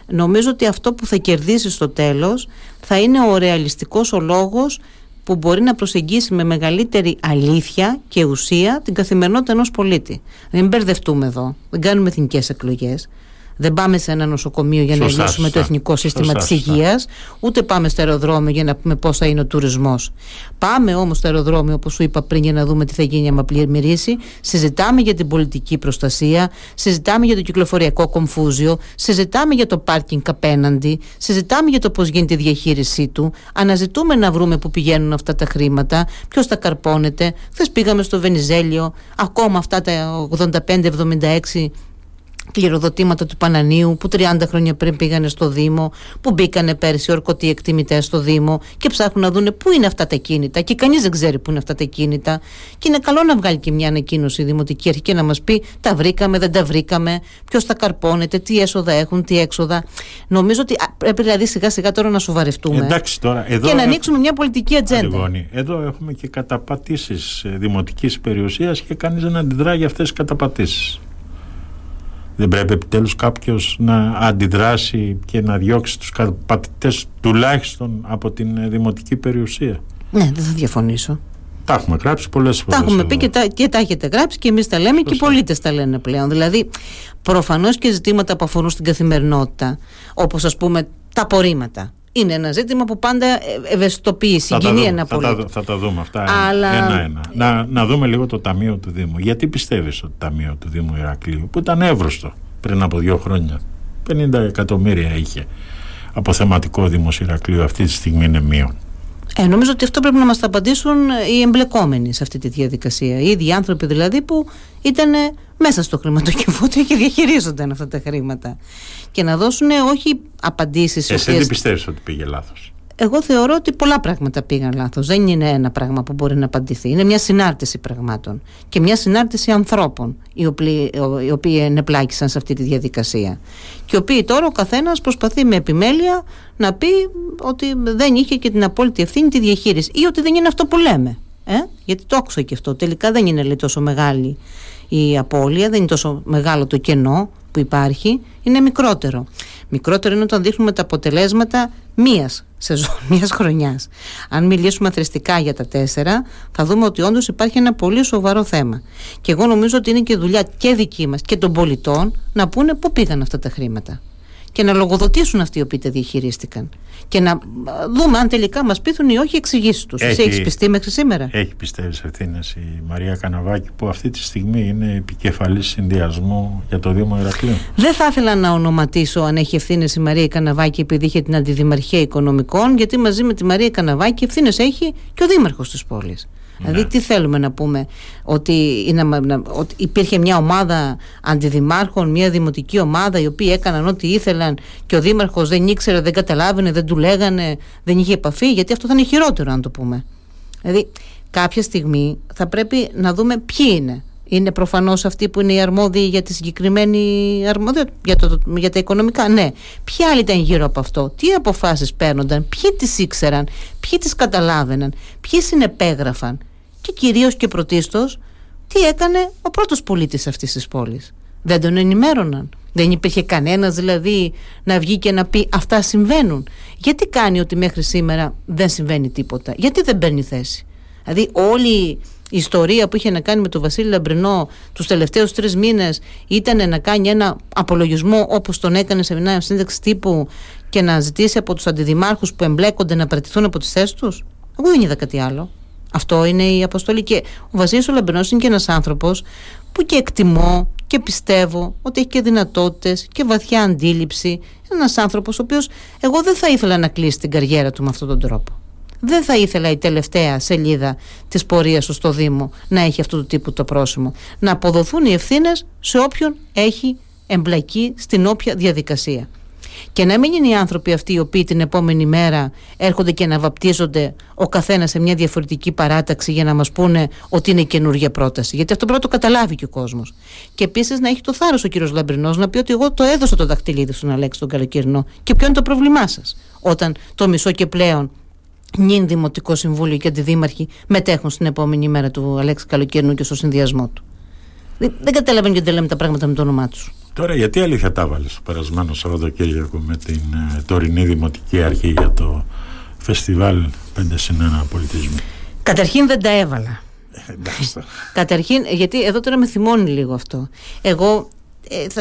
B: Νομίζω ότι αυτό που θα κερδίσει στο τέλος θα είναι ο ρεαλιστικός ο λόγος που μπορεί να προσεγγίσει με μεγαλύτερη αλήθεια και ουσία την καθημερινότητα ενός πολίτη. Δεν μπερδευτούμε εδώ, δεν κάνουμε εθνικές εκλογές. Δεν πάμε σε ένα νοσοκομείο για να λύσουμε το εθνικό σύστημα της υγείας, ούτε πάμε στο αεροδρόμιο για να πούμε πώς θα είναι ο τουρισμός. Πάμε όμως στο αεροδρόμιο, όπως σου είπα πριν, για να δούμε τι θα γίνει άμα πλημμυρίσει. Συζητάμε για την πολιτική προστασία, συζητάμε για το κυκλοφοριακό κομφούζιο, συζητάμε για το πάρκινγκ απέναντι, συζητάμε για το πώς γίνεται η διαχείρισή του. Αναζητούμε να βρούμε πού πηγαίνουν αυτά τα χρήματα, ποιος τα καρπώνεται. Χθες πήγαμε στο Βενιζέλιο, ακόμα αυτά τα 85-76 κληροδοτήματα του Πανανίου που 30 χρόνια πριν πήγανε στο Δήμο, που μπήκανε πέρσι ορκωτοί εκτιμητές στο Δήμο και ψάχνουν να δούνε πού είναι αυτά τα κίνητα και κανείς δεν ξέρει πού είναι αυτά τα κίνητα. Και είναι καλό να βγάλει και μια ανακοίνωση η Δημοτική Αρχή και να μας πει τα βρήκαμε, δεν τα βρήκαμε, ποιος τα καρπώνεται, τι έσοδα έχουν, τι έξοδα. Νομίζω ότι πρέπει δηλαδή σιγά σιγά τώρα να σοβαρευτούμε
A: Εντάξει, τώρα, εδώ
B: και να ανοίξουμε μια πολιτική ατζέντα.
A: Εδώ έχουμε και καταπατήσεις ε, δημοτικής περιουσίας και κανείς δεν αντιδρά για αυτές τις καταπατήσεις. Δεν πρέπει επιτέλους κάποιος να αντιδράσει και να διώξει τους καταπατητές τουλάχιστον από την ε, δημοτική περιουσία.
B: Ναι, δεν θα διαφωνήσω.
A: Τα έχουμε γράψει πολλές φορές.
B: Τα έχουμε πει και τα, και τα έχετε γράψει και εμείς τα λέμε και οι πολίτες τα λένε πλέον. Δηλαδή, προφανώς και ζητήματα που αφορούν στην καθημερινότητα, όπως ας πούμε τα απορρίμματα είναι ένα ζήτημα που πάντα ε, ευαισθητοποιεί, συγκινεί ένα
A: πολύ. Θα, θα τα δούμε αυτά ένα-ένα. Να, να δούμε λίγο το Ταμείο του Δήμου. Γιατί πιστεύεις ότι το Ταμείο του Δήμου Ηρακλείου, που ήταν εύρωστο πριν από δύο χρόνια, 50 εκατομμύρια είχε από θεματικό Δήμος Ηρακλείου, αυτή τη στιγμή είναι μείον.
B: Ε, νομίζω ότι αυτό πρέπει να μας τα απαντήσουν οι εμπλεκόμενοι σε αυτή τη διαδικασία. Οι ίδιοι άνθρωποι δηλαδή που ήταν μέσα στο χρηματοκιβώτιο και διαχειρίζονταν αυτά τα χρήματα. Και να δώσουν όχι απαντήσεις...
A: Εσύ οποίες... τι πιστεύεις ότι πήγε λάθος;
B: Εγώ θεωρώ ότι πολλά πράγματα πήγαν λάθος. Δεν είναι ένα πράγμα που μπορεί να απαντηθεί. Είναι μια συνάρτηση πραγμάτων και μια συνάρτηση ανθρώπων οι οποίοι, οι οποίοι ενεπλάκησαν σε αυτή τη διαδικασία. Και οι οποίοι τώρα ο καθένας προσπαθεί με επιμέλεια να πει ότι δεν είχε και την απόλυτη ευθύνη τη διαχείριση ή ότι δεν είναι αυτό που λέμε. Ε; Γιατί το άκουσα και αυτό. Τελικά δεν είναι λέει, τόσο μεγάλη η απώλεια, δεν είναι τόσο μεγάλο το κενό που υπάρχει, είναι μικρότερο. Μικρότερο είναι όταν δείχνουμε τα αποτελέσματα μίας σεζόν, [laughs] μίας χρονιάς. Αν μιλήσουμε θρηστικά για τα τέσσερα, θα δούμε ότι όντως υπάρχει ένα πολύ σοβαρό θέμα. Και εγώ νομίζω ότι είναι και δουλειά και δική μας και των πολιτών να πούνε πού πήγαν αυτά τα χρήματα και να λογοδοτήσουν αυτοί οι οποίοι τα διαχειρίστηκαν. Και να δούμε αν τελικά μας πείθουν ή όχι εξηγήσεις τους. Εσύ έχει πιστεί μέχρι σήμερα;
A: Έχει πιστεύει ευθύνες η Μαρία Καναβάκη που αυτή τη στιγμή είναι επικεφαλής συνδυασμού για το Δήμο Ηρακλείου.
B: Δεν θα ήθελα να ονοματίσω αν έχει ευθύνες η Μαρία Καναβάκη επειδή είχε την Αντιδημαρχία Οικονομικών, γιατί μαζί με τη Μαρία Καναβάκη ευθύνες έχει και ο Δήμαρχος της πόλης. Ναι. Δηλαδή τι θέλουμε να πούμε ότι, είναι, ότι υπήρχε μια ομάδα αντιδημάρχων, μια δημοτική ομάδα οι οποίοι έκαναν ό,τι ήθελαν και ο δήμαρχος δεν ήξερε, δεν καταλάβαινε, δεν του λέγανε, δεν είχε επαφή γιατί αυτό θα είναι χειρότερο αν το πούμε. Δηλαδή κάποια στιγμή θα πρέπει να δούμε ποιοι είναι είναι προφανώς αυτοί που είναι οι αρμόδιοι για τη συγκεκριμένη αρμοδιότητα, για, το, για τα οικονομικά. Ναι. Ποιοι άλλοι ήταν γύρω από αυτό, τι αποφάσεις παίρνονταν, ποιοι τις ήξεραν, ποιοι τις καταλάβαιναν, ποιοι συνεπέγραφαν; Και κυρίως και πρωτίστως τι έκανε ο πρώτος πολίτης αυτής της πόλης. Δεν τον ενημέρωναν. Δεν υπήρχε κανένας δηλαδή να βγει και να πει αυτά συμβαίνουν. Γιατί κάνει ότι μέχρι σήμερα δεν συμβαίνει τίποτα, γιατί δεν παίρνει θέση; Δηλαδή όλοι η ιστορία που είχε να κάνει με τον Βασίλη Λαμπρινό τους τελευταίους τρεις μήνες ήταν να κάνει ένα απολογισμό όπως τον έκανε σε μια σύνδεξη τύπου και να ζητήσει από τους αντιδημάρχους που εμπλέκονται να παρατηθούν από τις θέσεις τους; Εγώ δεν είδα κάτι άλλο. Αυτό είναι η αποστολή. Και ο Βασίλης ο Λαμπρινό είναι και ένας άνθρωπος που και εκτιμώ και πιστεύω ότι έχει και δυνατότητες και βαθιά αντίληψη. Είναι ένας άνθρωπος ο οποίος εγώ δεν θα ήθελα να κλείσει την καριέρα του με αυτόν τον τρόπο. Δεν θα ήθελα η τελευταία σελίδα της πορείας του στο Δήμο να έχει αυτού του τύπου το πρόσημο. Να αποδοθούν οι ευθύνες σε όποιον έχει εμπλακεί στην όποια διαδικασία. Και να μην είναι οι άνθρωποι αυτοί οι οποίοι την επόμενη μέρα έρχονται και να βαπτίζονται ο καθένας σε μια διαφορετική παράταξη για να μας πούνε ότι είναι καινούργια πρόταση. Γιατί αυτό πρέπει να το καταλάβει και ο κόσμος. Και επίσης να έχει το θάρρος ο κύριος Λαμπρινός να πει ότι εγώ το έδωσα το δαχτυλίδι στον Αλέξη τον Καλοκαιρινό. Και ποιο είναι το πρόβλημά σας, όταν το μισό και πλέον νυν Δημοτικό Συμβούλιο και αντιδήμαρχοι μετέχουν στην επόμενη μέρα του Αλέξη Καλοκαιρινού και στο συνδυασμό του. Δεν καταλαβαίνω γιατί δεν λέμε τα πράγματα με το όνομά τους.
A: Τώρα γιατί αλήθεια τα βάλες το περασμένο Σαββατοκύριακο με την ε, τωρινή Δημοτική Αρχή για το φεστιβάλ 5 συν 1 πολιτισμού;
B: Καταρχήν δεν τα έβαλα.
A: Ε, εντάξει.
B: Καταρχήν, γιατί εδώ τώρα με θυμώνει λίγο αυτό. Εγώ ε, θα,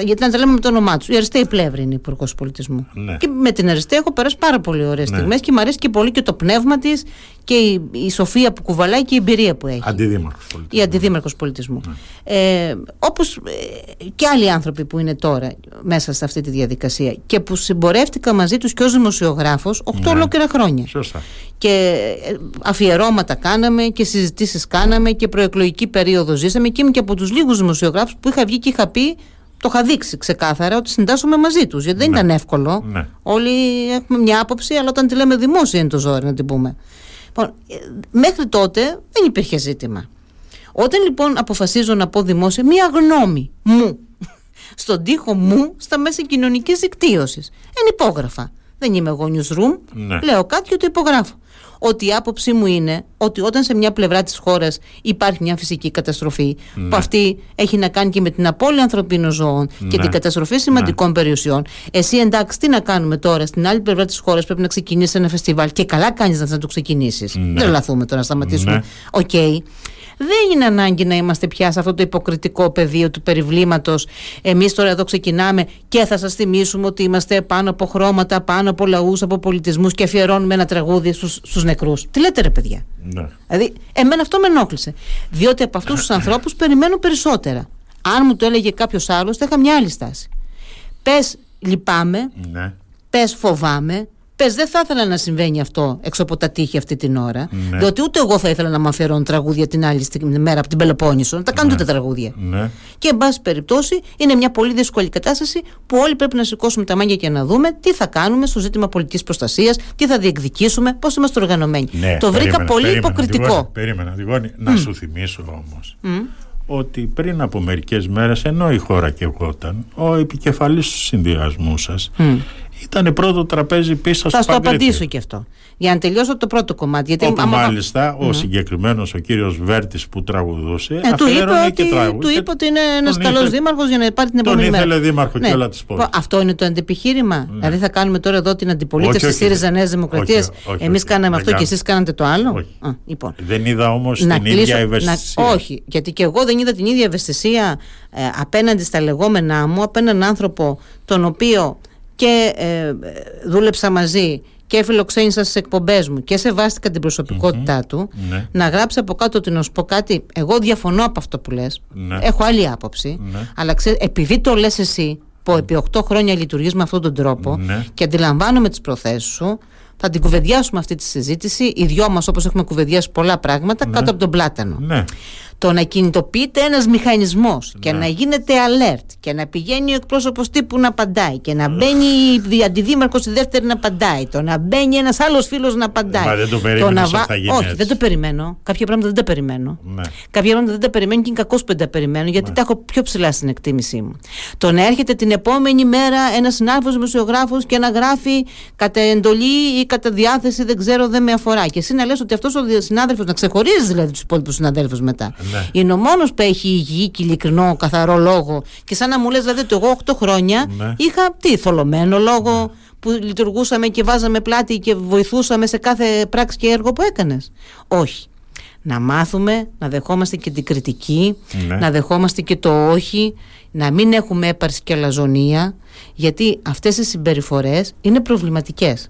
B: γιατί να τα λέμε με το όνομά τους. Η Αριστεία Πλεύρη είναι υπουργός πολιτισμού.
A: Ναι.
B: Και με την Αριστεία έχω περάσει πάρα πολύ ωραίες ναι. στιγμές και μου αρέσει και πολύ και το πνεύμα της και η, η σοφία που κουβαλάει και η εμπειρία που έχει.
A: Αντιδήμαρχος πολιτισμού.
B: Η αντιδήμαρχος πολιτισμού. Ναι. Ε, Όπως ε, και άλλοι άνθρωποι που είναι τώρα μέσα σε αυτή τη διαδικασία και που συμπορεύτηκα μαζί τους και ως δημοσιογράφος 8 ναι. ολόκληρα χρόνια.
A: Σωστά.
B: Και ε, αφιερώματα κάναμε και συζητήσεις κάναμε και προεκλογική περίοδο ζήσαμε και είμαι και από τους λίγους δημοσιογράφους που είχα βγει και είχα πει το είχα δείξει ξεκάθαρα ότι συντάσσουμε μαζί τους. Γιατί δεν
A: Ναι.
B: ήταν εύκολο.
A: Ναι.
B: Όλοι έχουμε μια άποψη, αλλά όταν τη λέμε δημόσια είναι το ζόρι να την πούμε. Λοιπόν, ε, μέχρι τότε δεν υπήρχε ζήτημα. Όταν λοιπόν αποφασίζω να πω δημόσια μία γνώμη μου [laughs] στον τοίχο μου στα μέσα κοινωνικής δικτύωσης. Εν υπόγραφα. Δεν είμαι εγώ newsroom.
A: Ναι.
B: Λέω κάτι και το υπογράφω. Ότι η άποψή μου είναι ότι όταν σε μια πλευρά της χώρας υπάρχει μια φυσική καταστροφή
A: Ναι.
B: που αυτή έχει να κάνει και με την απώλεια ανθρωπίνων ζώων και
A: Ναι.
B: την καταστροφή σημαντικών περιουσιών. Εσύ εντάξει, τι να κάνουμε τώρα, στην άλλη πλευρά της χώρας πρέπει να ξεκινήσει ένα φεστιβάλ και καλά κάνεις να το ξεκινήσεις.
A: Ναι.
B: Δεν λαθούμε τώρα να σταματήσουμε.
A: Ναι.
B: Οκ. Δεν είναι ανάγκη να είμαστε πια σε αυτό το υποκριτικό πεδίο του περιβλήματος. Εμείς τώρα εδώ ξεκινάμε και θα σας θυμίσουμε ότι είμαστε πάνω από χρώματα, πάνω από λαούς, από πολιτισμούς και αφιερώνουμε ένα τραγούδι στους, στους νεκρούς. Τι λέτε ρε παιδιά;
A: Ναι.
B: Δηλαδή, εμένα αυτό με ενόχλησε. Διότι από αυτούς τους ανθρώπους περιμένω περισσότερα. Αν μου το έλεγε κάποιος άλλος, θα είχα μια άλλη στάση. Πες λυπάμαι,
A: Ναι.
B: πες φοβάμαι, πες δεν θα ήθελα να συμβαίνει αυτό έξω από τα τείχη αυτή την ώρα.
A: Ναι.
B: Διότι ούτε εγώ θα ήθελα να μου αφιερώνω τραγούδια την άλλη στιγμή- μέρα από την Πελοπόννησο. Να τα κάνουν τα τραγούδια.
A: Ναι.
B: Και εν πάση περιπτώσει είναι μια πολύ δύσκολη κατάσταση που όλοι πρέπει να σηκώσουμε τα μάγια και να δούμε τι θα κάνουμε στο ζήτημα πολιτικής προστασίας, τι θα διεκδικήσουμε, πώς είμαστε οργανωμένοι.
A: Ναι,
B: το βρήκα
A: περίμενα,
B: πολύ
A: περίμενα,
B: υποκριτικό.
A: Αντιγόνη, περίμενα, Αντιγόνη. Να σου θυμίσω όμως ότι πριν από μερικές μέρες ενώ η χώρα κεγόταν ο επικεφαλής του συνδυασμού σας ήταν πρώτο τραπέζι πίσω
B: Θα
A: στο
B: στο απαντήσω και αυτό. Για να τελειώσω το πρώτο κομμάτι. Γιατί
A: Όπου
B: άμα-
A: μάλιστα ο συγκεκριμένος ο κύριος Βέρτης που τραγουδούσε
B: Ε, του, είπε
A: αφιέρωνε
B: ότι,
A: και τραγούδι.
B: του είπε ότι είναι ένας
A: Τον
B: καλός
A: ήθε-
B: δήμαρχος για να πάρει την
A: τον
B: επόμενη μέρα.
A: ήθελε δήμαρχο και όλα της πόλης.
B: Λοιπόν, Αυτό είναι το αντεπιχείρημα. Δηλαδή θα κάνουμε τώρα εδώ την αντιπολίτευση
A: Όχι, όχι,
B: ΣΥΡΙΖΑ Νέα
A: όχι,
B: Δημοκρατία.
A: όχι, όχι,
B: Εμείς
A: όχι,
B: κάναμε
A: δεν
B: αυτό και
A: κάνω.
B: εσείς κάνατε το άλλο;
A: Όχι.
B: Α, λοιπόν.
A: Δεν είδα όμως
B: Να
A: την ίδια
B: κλείσω-
A: ευαισθησία.
B: να- όχι, γιατί και εγώ δεν είδα την ίδια ευαισθησία ε, απέναντι στα λεγόμενά μου, από έναν άνθρωπο τον οποίο και ε, ε, δούλεψα μαζί και φιλοξένησα στις εκπομπές μου και σεβάστηκα την προσωπικότητά του.
A: Ναι.
B: Να γράψει από κάτω ότι να σου πω κάτι. Εγώ διαφωνώ από αυτό που λες.
A: Ναι.
B: Έχω άλλη άποψη.
A: Ναι.
B: Αλλά ξέρεις, επειδή το λες εσύ, που επί 8 χρόνια λειτουργείς με αυτόν τον τρόπο
A: Ναι.
B: και αντιλαμβάνομαι τις προθέσεις σου, θα την κουβεντιάσουμε αυτή τη συζήτηση. Οι δυο μας, όπως έχουμε κουβεντιάσει πολλά πράγματα, κάτω από τον πλάτανο.
A: Ναι.
B: Το να κινητοποιείται ένας μηχανισμός και
A: Ναι.
B: να γίνεται alert και να πηγαίνει ο εκπρόσωπος τύπου να απαντάει και να μπαίνει η αντιδήμαρχος στη δεύτερη να απαντάει, το να μπαίνει ένας άλλος φίλος να απαντάει.
A: Μα δεν το
B: το
A: περίμενες
B: να
A: ότι θα γίνει
B: Όχι,
A: έτσι.
B: δεν το περιμένω. Κάποια πράγματα δεν τα περιμένω.
A: Ναι.
B: Κάποια πράγματα δεν τα περιμένω και είναι κακός που δεν τα περιμένω γιατί τα έχω πιο ψηλά στην εκτίμησή μου. Το να έρχεται την επόμενη μέρα ένας συνάδελφος δημοσιογράφος και να γράφει κατά εντολή ή κατά διάθεση, δεν ξέρω, δεν με αφορά. Και εσύ να λες ότι αυτός ο συνάδελφος, να ξεχωρίζεις δηλαδή τους υπόλοιπους συναδέλφου μετά.
A: Ναι.
B: Είναι ο μόνος που έχει υγιή και ειλικρινό, καθαρό λόγο. Και σαν να μου λες, δηλαδή, ότι εγώ 8 χρόνια
A: Ναι.
B: είχα τι, θολωμένο λόγο που λειτουργούσαμε και βάζαμε πλάτη και βοηθούσαμε σε κάθε πράξη και έργο που έκανες. Όχι. Να μάθουμε να δεχόμαστε και την κριτική,
A: Ναι.
B: να δεχόμαστε και το όχι, να μην έχουμε έπαρση και αλαζονία, γιατί αυτές οι συμπεριφορές είναι προβληματικές.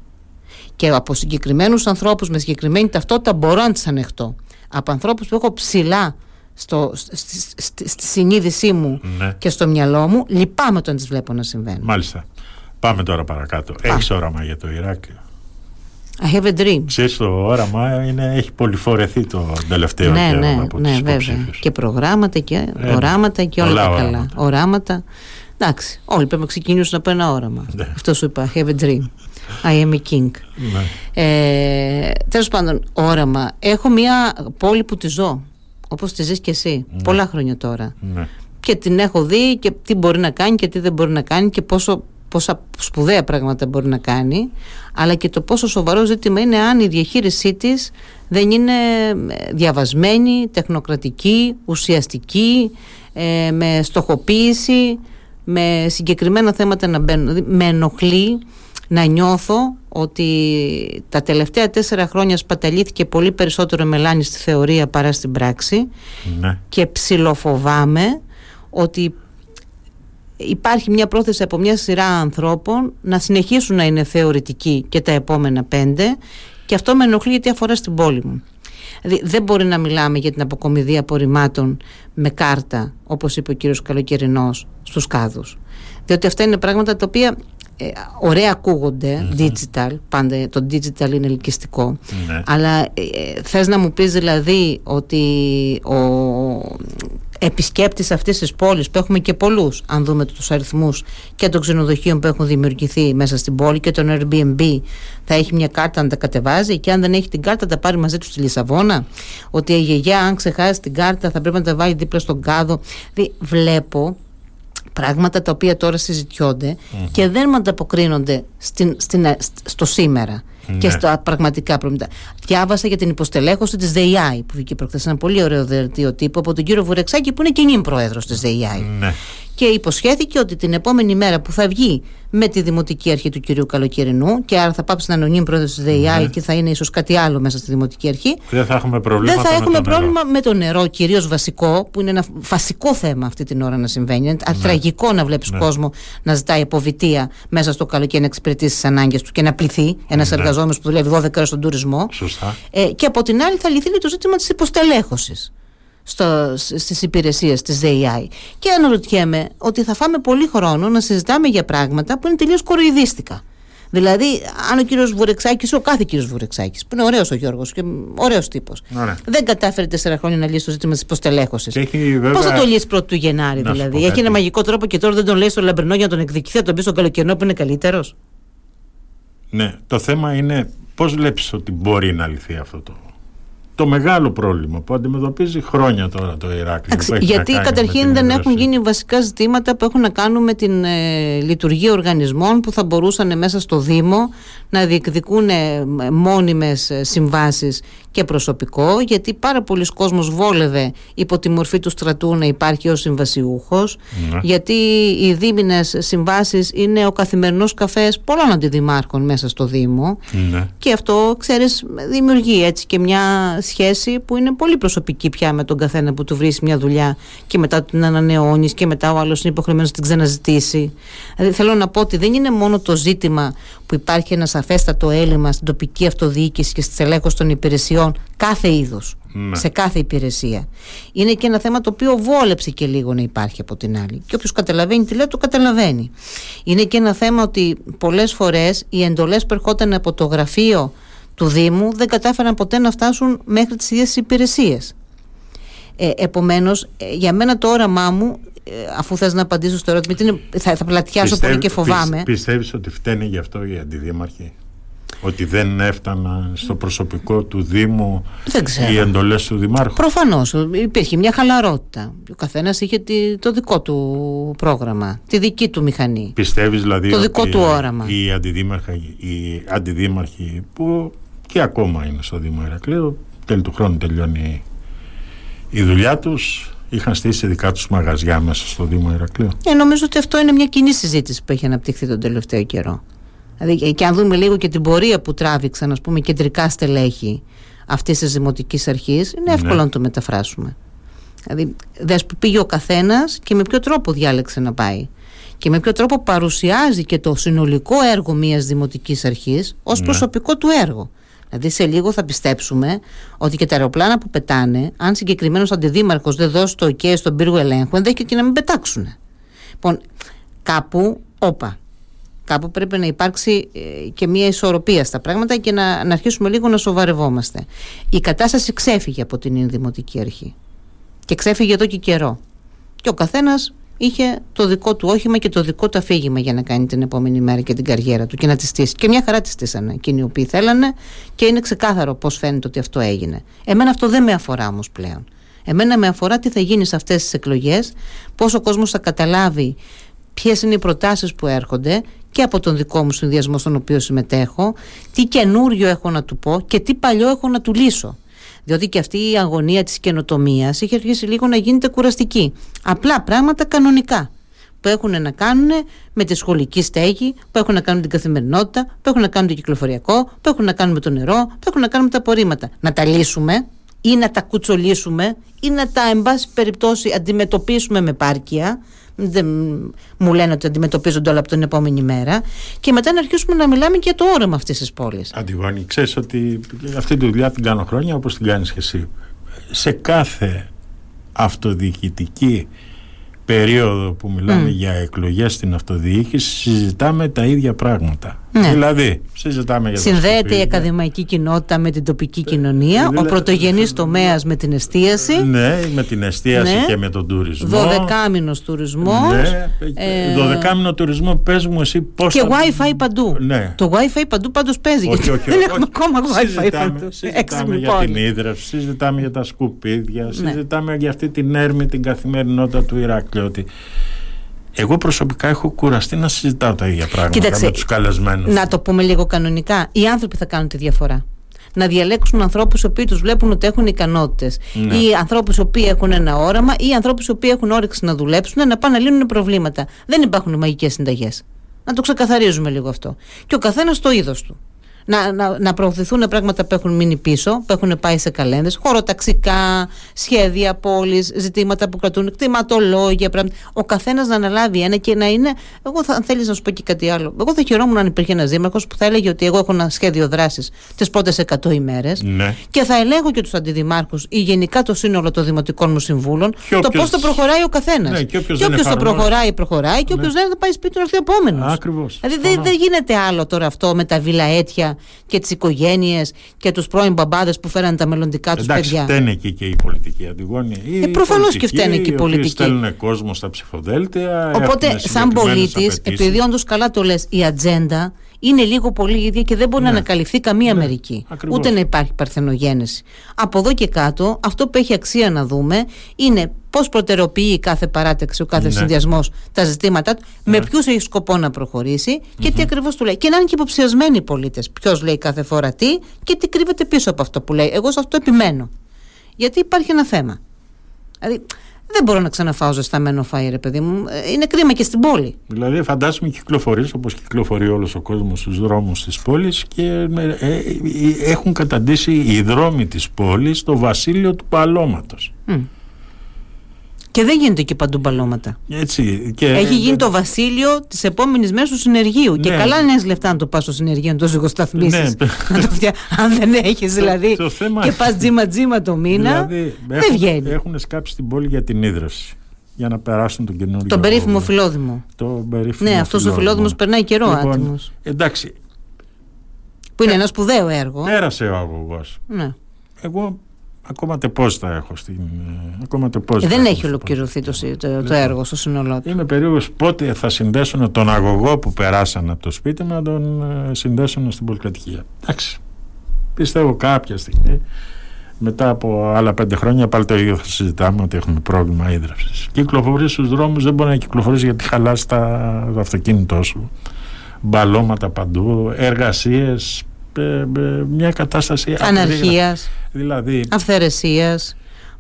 B: Και από συγκεκριμένους ανθρώπους με συγκεκριμένη ταυτότητα μπορώ να τις ανεχτώ. Από ανθρώπους που έχω ψηλά στο, στη, στη, στη συνείδησή μου
A: Ναι.
B: και στο μυαλό μου, λυπάμαι όταν τις βλέπω να συμβαίνουν.
A: Μάλιστα. Πάμε τώρα παρακάτω. Έχεις όραμα για το Ηράκλειο.
B: I have a dream.
A: Ξέρεις το όραμα είναι, έχει πολυφορεθεί το τελευταίο
B: ναι,
A: καιρό
B: ναι,
A: από
B: ναι,
A: τους
B: βέβαια.
A: υποψήφιους.
B: Και προγράμματα και
A: Ε,
B: οράματα και όλα
A: πολλά
B: τα καλά.
A: οράματα.
B: Οράματα. Εντάξει, όλοι πρέπει να ξεκινήσουν από ένα όραμα.
A: Ναι.
B: Αυτό σου είπα. I have a dream. I am a king.
A: Ναι.
B: Ε, Τέλος πάντων, όραμα. Έχω μια πόλη που τη ζω. Όπως τη ζεις και εσύ. Πολλά χρόνια τώρα.
A: Ναι.
B: Και την έχω δει και τι μπορεί να κάνει και τι δεν μπορεί να κάνει και πόσο, πόσα σπουδαία πράγματα μπορεί να κάνει. Αλλά και το πόσο σοβαρό ζήτημα είναι αν η διαχείρισή της δεν είναι ε, διαβασμένη, τεχνοκρατική, ουσιαστική, ε, με στοχοποίηση, με συγκεκριμένα θέματα να μπαίνουν. Δηλαδή, με ενοχλεί να νιώθω ότι τα τελευταία τέσσερα χρόνια σπαταλήθηκε πολύ περισσότερο μελάνι στη θεωρία παρά στην πράξη
A: ναι.
B: και ψιλοφοβάμαι ότι υπάρχει μια πρόθεση από μια σειρά ανθρώπων να συνεχίσουν να είναι θεωρητικοί και τα επόμενα πέντε και αυτό με ενοχλεί γιατί αφορά στην πόλη μου. Δηλαδή δεν μπορεί να μιλάμε για την αποκομιδή απορριμμάτων με κάρτα, όπως είπε ο κύριος Καλοκαιρινός, στους κάδους. Διότι αυτά είναι πράγματα τα οποία ε, ωραία ακούγονται, digital, πάντα το digital είναι ελκυστικό.
A: Ναι.
B: Αλλά ε, θες να μου πεις δηλαδή ότι ο επισκέπτης αυτής της πόλης που έχουμε και πολλούς αν δούμε τους αριθμούς και των ξενοδοχείων που έχουν δημιουργηθεί μέσα στην πόλη και τον Airbnb θα έχει μια κάρτα να τα κατεβάζει και αν δεν έχει την κάρτα τα πάρει μαζί τους στη Λισαβόνα ότι η γιαγιά αν ξεχάσει την κάρτα θα πρέπει να τα βάλει δίπλα στον κάδο δηλαδή, βλέπω πράγματα τα οποία τώρα συζητιόνται και δεν ανταποκρίνονται στην, στην, στο σήμερα και
A: Ναι.
B: στα πραγματικά προβλήματα. Διάβασα για την υποστελέχωση της ΔΕΙΑΗ που βγήκε προχθές ένα πολύ ωραίο δελτίο τύπου από τον κύριο Βουρεξάκη που είναι και νυν πρόεδρος της ΔΕΙΑΗ.
A: Ναι.
B: Και υποσχέθηκε ότι την επόμενη μέρα που θα βγει με τη δημοτική αρχή του κυρίου Καλοκαιρινού και άρα θα πάψει να είναι ο νυν πρόεδρος της ΔΕΙΑΗ
A: Ναι.
B: και θα είναι ίσως κάτι άλλο μέσα στη δημοτική αρχή.
A: Δεν θα έχουμε προβλήματα
B: Δεν θα
A: με
B: έχουμε
A: το νερό.
B: πρόβλημα με το νερό, κυρίως βασικό, που είναι ένα βασικό θέμα αυτή την ώρα να συμβαίνει. Είναι τραγικό να βλέπεις
A: Ναι.
B: κόσμο να ζητάει αποβιτία μέσα στο καλοκαίρι να εξυπηρετήσει τις ανάγκες του και να πληθεί ένας
A: Ναι.
B: εργαζόμενος που δουλεύει 12 ώρες στον τουρισμό.
A: Σωστά.
B: Ε, και από την άλλη θα λυθεί και το ζήτημα της υποστελέχωσης στο, σ- στις υπηρεσίες της ΔΕΙΑΗ. Και αναρωτιέμαι ότι θα φάμε πολύ χρόνο να συζητάμε για πράγματα που είναι τελείως κοροϊδίστικα. Δηλαδή, αν ο κύριος Βουρεξάκης, ο κάθε κύριος Βουρεξάκης, που είναι ωραίος ο Γιώργος και ωραίος τύπος,
A: Ωραία.
B: δεν κατάφερε τέσσερα χρόνια να λύσει το ζήτημα της υποστελέχωσης.
A: Και έχει βέβαια...
B: Πώς θα το λύσει πρώτου του Γενάρη,
A: Να σου
B: δηλαδή;
A: πω
B: Έχει
A: κάτι.
B: ένα μαγικό τρόπο και τώρα δεν τον λέει στο λαμπρινό για να τον εκδικηθεί, θα τον πει στον καλοκαιρινό που είναι καλύτερος;
A: Ναι, το θέμα είναι πώς βλέπεις ότι μπορεί να λυθεί αυτό το, το μεγάλο πρόβλημα που αντιμετωπίζει χρόνια τώρα το Ηράκλειο.
B: Εντάξει,
A: που έχει να
B: γιατί
A: κάνει με
B: καταρχήν
A: την
B: δεν έχουν
A: εύρωση.
B: γίνει βασικά ζητήματα που έχουν να κάνουν με την ε, λειτουργία οργανισμών που θα μπορούσαν μέσα στο Δήμο να διεκδικούν ε, μόνιμες ε, συμβάσεις και προσωπικό γιατί πάρα πολλοί κόσμος βόλευε υπό τη μορφή του στρατού να υπάρχει ως συμβασιούχος
A: Ναι.
B: γιατί οι δίμηνες συμβάσεις είναι ο καθημερινός καφές πολλών αντιδημάρχων μέσα στο Δήμο
A: Ναι.
B: και αυτό, ξέρεις, δημιουργεί έτσι και μια σχέση που είναι πολύ προσωπική πια με τον καθένα που του βρει μια δουλειά και μετά την ανανεώνεις και μετά ο άλλος είναι υποχρεωμένος να την ξαναζητήσει. Δηλαδή θέλω να πω ότι δεν είναι μόνο το ζήτημα που υπάρχει ένα σαφέστατο έλλειμμα στην τοπική αυτοδιοίκηση και στη ελέγχωση των υπηρεσιών κάθε είδους.
A: Ναι.
B: Σε κάθε υπηρεσία. Είναι και ένα θέμα το οποίο βόλεψε και λίγο να υπάρχει από την άλλη. Και όποιος καταλαβαίνει τι λέω, το καταλαβαίνει. Είναι και ένα θέμα ότι πολλές φορές οι εντολές που ερχόταν από το γραφείο του Δήμου δεν κατάφεραν ποτέ να φτάσουν μέχρι τις ίδιες τις υπηρεσίες. Ε, επομένως, ε, για μένα το όραμά μου, ε, αφού θες να απαντήσω στο ερώτημα, γιατί είναι- θα, θα πλατιάσω πολύ και φοβάμαι.
A: Πι, πιστεύεις ότι φταίνει γι' αυτό οι αντιδήμαρχοι. Ότι δεν έφταναν στο προσωπικό του Δήμου
B: Δεν ξέρω.
A: οι εντολές του Δημάρχου;
B: Προφανώς υπήρχε μια χαλαρότητα. Ο καθένας είχε τη- το δικό του πρόγραμμα, τη δική του μηχανή.
A: Πιστεύεις δηλαδή
B: Το
A: ότι
B: δικό του όραμα.
A: Οι αντιδήμαρχοι, οι αντιδήμαρχοι που και ακόμα είναι στο Δήμο Ηρακλείου τέλη του χρόνου τελειώνει η δουλειά τους είχαν στήσει δικά τους μαγαζιά μέσα στο Δήμο Ηρακλείου.
B: Ε, νομίζω ότι αυτό είναι μια κοινή συζήτηση που έχει αναπτυχθεί τον τελευταίο καιρό. Δηλαδή, και αν δούμε λίγο και την πορεία που τράβηξαν, ας πούμε, κεντρικά στελέχη αυτής της δημοτικής αρχής, είναι εύκολο
A: Ναι.
B: να το μεταφράσουμε. Δηλαδή, δες που πήγε ο καθένας και με ποιο τρόπο διάλεξε να πάει. Και με ποιο τρόπο παρουσιάζει και το συνολικό έργο μιας δημοτικής αρχής ως
A: Ναι.
B: προσωπικό του έργο. Δηλαδή σε λίγο θα πιστέψουμε ότι και τα αεροπλάνα που πετάνε, αν συγκεκριμένος αντιδήμαρχος δεν δώσει το OK στον πύργο ελέγχου, ενδέχεται και να μην πετάξουν. Λοιπόν, κάπου, όπα. Κάπου πρέπει να υπάρξει ε, και μια ισορροπία στα πράγματα και να, να αρχίσουμε λίγο να σοβαρευόμαστε. Η κατάσταση ξέφυγε από την Δημοτική Αρχή. Και ξέφυγε εδώ και καιρό. Και ο καθένας είχε το δικό του όχημα και το δικό του αφήγημα για να κάνει την επόμενη μέρα και την καριέρα του και να τη στήσει. Και μια χαρά τη στήσανε εκείνοι οι οποίοι θέλανε και είναι ξεκάθαρο πώς φαίνεται ότι αυτό έγινε. Εμένα αυτό δεν με αφορά όμως πλέον. Εμένα με αφορά τι θα γίνει σε αυτές τις εκλογές, πώς ο κόσμος θα καταλάβει ποιες είναι οι προτάσεις που έρχονται και από τον δικό μου συνδυασμό στον οποίο συμμετέχω, τι καινούριο έχω να του πω και τι παλιό έχω να του λύσω. Διότι και αυτή η αγωνία της καινοτομίας είχε αρχίσει λίγο να γίνεται κουραστική. Απλά πράγματα κανονικά που έχουν να κάνουν με τη σχολική στέγη, που έχουν να κάνουν την καθημερινότητα, που έχουν να κάνουν το κυκλοφοριακό, που έχουν να κάνουν με το νερό, που έχουν να κάνουν με τα απορρίμματα. Να τα λύσουμε ή να τα κουτσολίσουμε ή να τα, εν πάση περιπτώσει, αντιμετωπίσουμε με πάρκια δεν μου λένε ότι αντιμετωπίζονται όλα από την επόμενη μέρα και μετά να αρχίσουμε να μιλάμε και για το όραμα αυτής της πόλης.
A: Αντιγόνη, ξέρεις ότι αυτή τη δουλειά την κάνω χρόνια όπως την κάνεις και εσύ. Σε κάθε αυτοδιοικητική περίοδο που μιλάμε για εκλογές στην αυτοδιοίκηση συζητάμε τα ίδια πράγματα. Ναι. Δηλαδή, συζητάμε για
B: Συνδέεται η ακαδημαϊκή κοινότητα με την τοπική κοινωνία, ο πρωτογενής τομέας με την εστίαση.
A: Ναι, με την εστίαση ναι. και με τον τουρισμό.
B: Δωδεκάμινος τουρισμός.
A: Ναι, ε... δωδεκάμινο τουρισμό, πες μου εσύ πώς
B: Και θα... Wi-Fi παντού. Ναι. Το Wi-Fi παντού πάντως παίζει. Όχι, όχι, Δεν έχουμε ακόμα Wi-Fi παντού.
A: Συζητάμε για την ίδρυυση, συζητάμε για τα σκουπίδια, ναι. συζητάμε για αυτή την έρμη την καθημερινότητα του Ηράκλειο. Εγώ προσωπικά έχω κουραστεί να συζητάω τα ίδια πράγματα Κοίταξε, με τους καλεσμένους.
B: Να το πούμε λίγο κανονικά. Οι άνθρωποι θα κάνουν τη διαφορά. Να διαλέξουν ανθρώπους οι οποίοι τους βλέπουν ότι έχουν ικανότητες. Ναι. Ή ανθρώπους οι οποίοι έχουν ένα όραμα, ή ανθρώπους οι οποίοι έχουν όρεξη να δουλέψουν, να πάνε να λύνουν προβλήματα. Δεν υπάρχουν μαγικές συνταγές. Να το ξεκαθαρίζουμε λίγο αυτό. Και ο καθένας το είδος του να, να, να προωθηθούν πράγματα που έχουν μείνει πίσω, που έχουν πάει σε καλένδες, χωροταξικά, σχέδια πόλης, ζητήματα που κρατούν, κτηματολόγια. Πράγματα. Ο καθένας να αναλάβει ένα και να είναι. Εγώ, θα, αν θέλεις να σου πω και κάτι άλλο, εγώ θα χαιρόμουν αν υπήρχε ένας δήμαρχος που θα έλεγε ότι εγώ έχω ένα σχέδιο δράσης τις πρώτες 100 ημέρες ναι. και θα ελέγχω και τους αντιδημάρχους ή γενικά το σύνολο των δημοτικών μου συμβούλων το όποιος... πώς θα προχωράει ο καθένας. Ναι, και όποιος θα προχωράει, προχωράει και όποιος ναι. δεν θα πάει σπίτι του να έρθει επόμενος.
A: Ακριβώς.
B: Δηλαδή δεν γίνεται άλλο τώρα αυτό με τα βιλαέτια και τις οικογένειες και τους πρώην μπαμπάδες που φέραν τα μελλοντικά τους παιδιά.
A: Εντάξει, φταίνε εκεί και οι πολιτικοί Αντιγόνη.
B: Ε, Προφανώς και φταίνε και οι πολιτικοί.
A: Στέλνουν κόσμο στα ψηφοδέλτια.
B: Οπότε, σαν πολίτης, επειδή όντως καλά το λες, η ατζέντα είναι λίγο πολύ ίδια και δεν μπορεί ναι. να ανακαλυφθεί καμία ναι. μερική. Ούτε να υπάρχει παρθενογένεση. Από εδώ και κάτω, αυτό που έχει αξία να δούμε είναι πώς προτεραιοποιεί κάθε παράταξη, ο κάθε ναι. συνδυασμός τα ζητήματά του, με ναι. ποιους έχει σκοπό να προχωρήσει και τι ακριβώς του λέει. Και να είναι και υποψιασμένοι οι πολίτες. Ποιος λέει κάθε φορά τι και τι κρύβεται πίσω από αυτό που λέει. Εγώ σε αυτό επιμένω. Γιατί υπάρχει ένα θέμα. Δηλαδή, δεν μπορώ να ξαναφάω ζεσταμένο φαΐ, ρε παιδί μου. Ε, είναι κρίμα και στην πόλη.
A: Δηλαδή, φαντάσουμε κυκλοφορεί όπως κυκλοφορεί όλος ο κόσμος στους δρόμους της πόλης και ε, ε, έχουν καταντήσει οι δρόμοι της πόλης το βασίλειο του παλώματος.
B: Και δεν γίνεται και παντού μπαλώματα.
A: Έτσι, και...
B: Έχει γίνει το βασίλειο της επόμενης μέρα του συνεργείου. Ναι. Και καλά είναι λεφτά να το πας στο συνεργείο, να το ζυγοσταθμίσεις. Ναι. [laughs] Αν δεν έχεις δηλαδή. Το, θέμα... Και πας τζίμα τζίμα το μήνα. Δηλαδή, δεν έχουν, βγαίνει.
A: Έχουν σκάψει την πόλη για την ίδρυυση. Για να περάσουν τον καινούριο.
B: Τον περίφημο φιλόδημο.
A: Το περίφημο
B: ναι, αυτός ο φιλόδημος περνάει καιρό λοιπόν, άτιμος.
A: Εντάξει.
B: Που είναι ε, ένα σπουδαίο έργο.
A: Πέρασε ο αγωγός. Ναι. Εγώ Ακόμα τεπώς θα έχω στην. Ε, ακόμα τεπώς
B: ε, δεν έχει ολοκληρωθεί το, το, το, λοιπόν, έργο στο σύνολό του.
A: Είμαι περίεργος πότε θα συνδέσουν τον αγωγό που περάσαν από το σπίτι μου να τον ε, συνδέσουν στην πολυκατοικία. Εντάξει. Πιστεύω κάποια στιγμή μετά από άλλα πέντε χρόνια πάλι το ίδιο θα συζητάμε ότι έχουμε πρόβλημα ίδρυυσης. Κυκλοφορείς στους δρόμους, δεν μπορεί να κυκλοφορήσει γιατί χαλάσει το αυτοκίνητό σου. Μπαλώματα παντού, εργασίες, μια κατάσταση
B: αναρχίας, δηλαδή, αυθαιρεσίας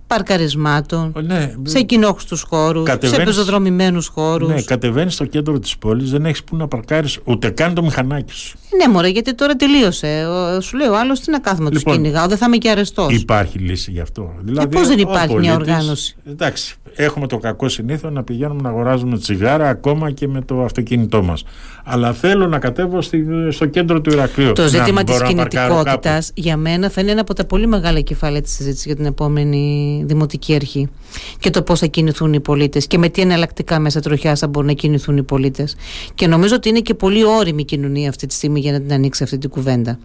B: παρκαρισμάτων,
A: Ναι,
B: σε κοινόχρηστους χώρους, σε
A: Κατεβαίνεις-
B: πεζοδρομημένους χώρους.
A: ναι, κατεβαίνεις στο κέντρο της πόλης, δεν έχεις που να παρκάρεις ούτε καν το μηχανάκι σου.
B: Ναι, μωρέ, γιατί τώρα τελείωσε. Ο, σου λέει ο άλλος τι να κάθομαι να
A: Λοιπόν,
B: του κυνηγάω, δεν θα είμαι και αρεστός.
A: Υπάρχει λύση γι' αυτό. Δηλαδή,
B: πώς δεν
A: ο
B: υπάρχει μια
A: πολίτης-
B: οργάνωση;
A: Εντάξει, έχουμε το κακό συνήθω να πηγαίνουμε να αγοράζουμε τσιγάρα ακόμα και με το αυτοκίνητό μας. Αλλά θέλω να κατέβω στη, στο κέντρο του Ηρακλείου.
B: Το
A: Να
B: ζήτημα της
A: μπορώ να παρκάρω
B: κινητικότητας
A: κάπου.
B: για μένα θα είναι ένα από τα πολύ μεγάλα κεφάλαια της συζήτησης για την επόμενη δημοτική αρχή. Και το πώς θα κινηθούν οι πολίτες και με τι εναλλακτικά μέσα τροχιάς θα μπορούν να κινηθούν οι πολίτες. Και νομίζω ότι είναι και πολύ όρημη η κοινωνία αυτή τη στιγμή για να την ανοίξει αυτή την κουβέντα.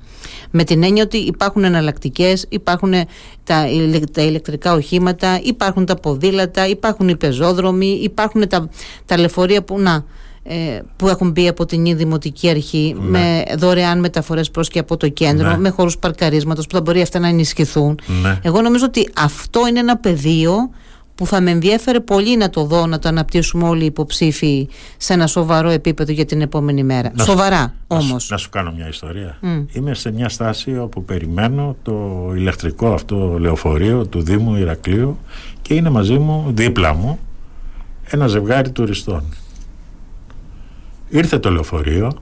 B: Με την έννοια ότι υπάρχουν εναλλακτικές, υπάρχουν τα, ηλε- τα ηλεκτρικά οχήματα, υπάρχουν τα ποδήλατα, υπάρχουν οι πεζόδρομοι, υπάρχουν τα, τα λεωφορεία που να ε, που έχουν μπει από την ίδια δημοτική αρχή
A: Ναι.
B: με δωρεάν μεταφορές προς και από το κέντρο,
A: Ναι.
B: με χώρους παρκαρίσματος που θα μπορεί αυτά να ενισχυθούν.
A: Ναι.
B: Εγώ νομίζω ότι αυτό είναι ένα πεδίο που θα με ενδιέφερε πολύ να το δω, να το αναπτύσσουμε όλοι οι υποψήφοι σε ένα σοβαρό επίπεδο για την επόμενη μέρα.
A: Να σου-
B: Σοβαρά
A: Να σου-
B: όμως.
A: Να σου κάνω μια ιστορία.
B: Μμ.
A: Είμαι σε μια στάση όπου περιμένω το ηλεκτρικό αυτό λεωφορείο του Δήμου Ηρακλείου και είναι μαζί μου, δίπλα μου, ένα ζευγάρι τουριστών. Ήρθε το λεωφορείο,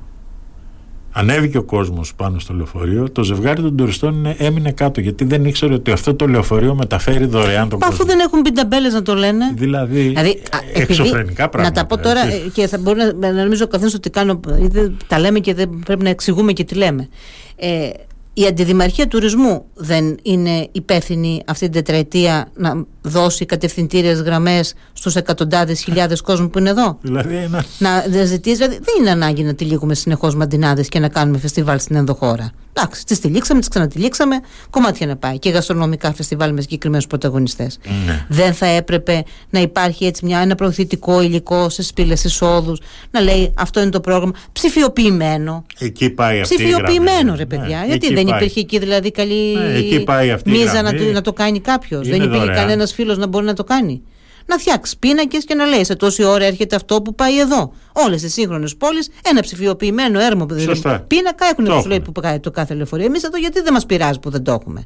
A: ανέβηκε ο κόσμος πάνω στο λεωφορείο, το ζευγάρι των τουριστών είναι- έμεινε κάτω γιατί δεν ήξερε ότι αυτό το λεωφορείο μεταφέρει δωρεάν τον
B: Μα
A: κόσμο.
B: αφού δεν έχουν μπει ταμπέλες να το λένε.
A: Δηλαδή,
B: Δηλαδή, α,
A: ε, εξωφρενικά
B: Να
A: πράγματα.
B: τα πω τώρα
A: έτσι.
B: ε, και θα μπορεί να, να νομίζω ο καθένας ότι κάνω. γιατί Τα λέμε και δεν πρέπει να εξηγούμε και τι λέμε. Ε, η Αντιδημαρχία Τουρισμού δεν είναι υπεύθυνη αυτή την τετραετία να δώσει κατευθυντήριες γραμμές στους εκατοντάδες χιλιάδες κόσμου που είναι εδώ;
A: Δηλαδή, ένα
B: Να ζητήσεις, δηλαδή δεν είναι ανάγκη να τυλίγουμε συνεχώς μαντινάδες και να κάνουμε φεστιβάλ στην ενδοχώρα. Εντάξει, τις τυλίξαμε, τις ξανατυλίξαμε, κομμάτια να πάει. Και γαστρονομικά φεστιβάλ με συγκεκριμένους πρωταγωνιστές.
A: Ναι.
B: Δεν θα έπρεπε να υπάρχει έτσι μια, ένα προωθητικό υλικό σε σπήλες εισόδου, να λέει αυτό είναι το πρόγραμμα. Ψηφιοποιημένο.
A: Εκεί πάει αυτή η
B: Ψηφιοποιημένο,
A: γραμμή.
B: ρε παιδιά.
A: Ναι,
B: Γιατί
A: εκεί
B: δεν
A: πάει.
B: υπήρχε εκεί δηλαδή καλή
A: Ναι, εκεί πάει αυτή η
B: μίζα να,
A: γραμμή.
B: το- να το κάνει κάποιος.
A: Είναι
B: Δεν υπήρχε
A: δωρεάν.
B: κανένας φίλος να μπορεί να το κάνει. Να φτιάξεις πίνακες και να λέει σε τόση ώρα έρχεται αυτό που πάει εδώ. Όλες τις σύγχρονες πόλεις ένα ψηφιοποιημένο έρμο
A: Σωστά.
B: πίνακα έχουν
A: Το
B: που σου λέει
A: έχουμε.
B: που πάει το κάθε λεωφορείο. Εμείς εδώ γιατί δεν μας πειράζει που δεν το έχουμε;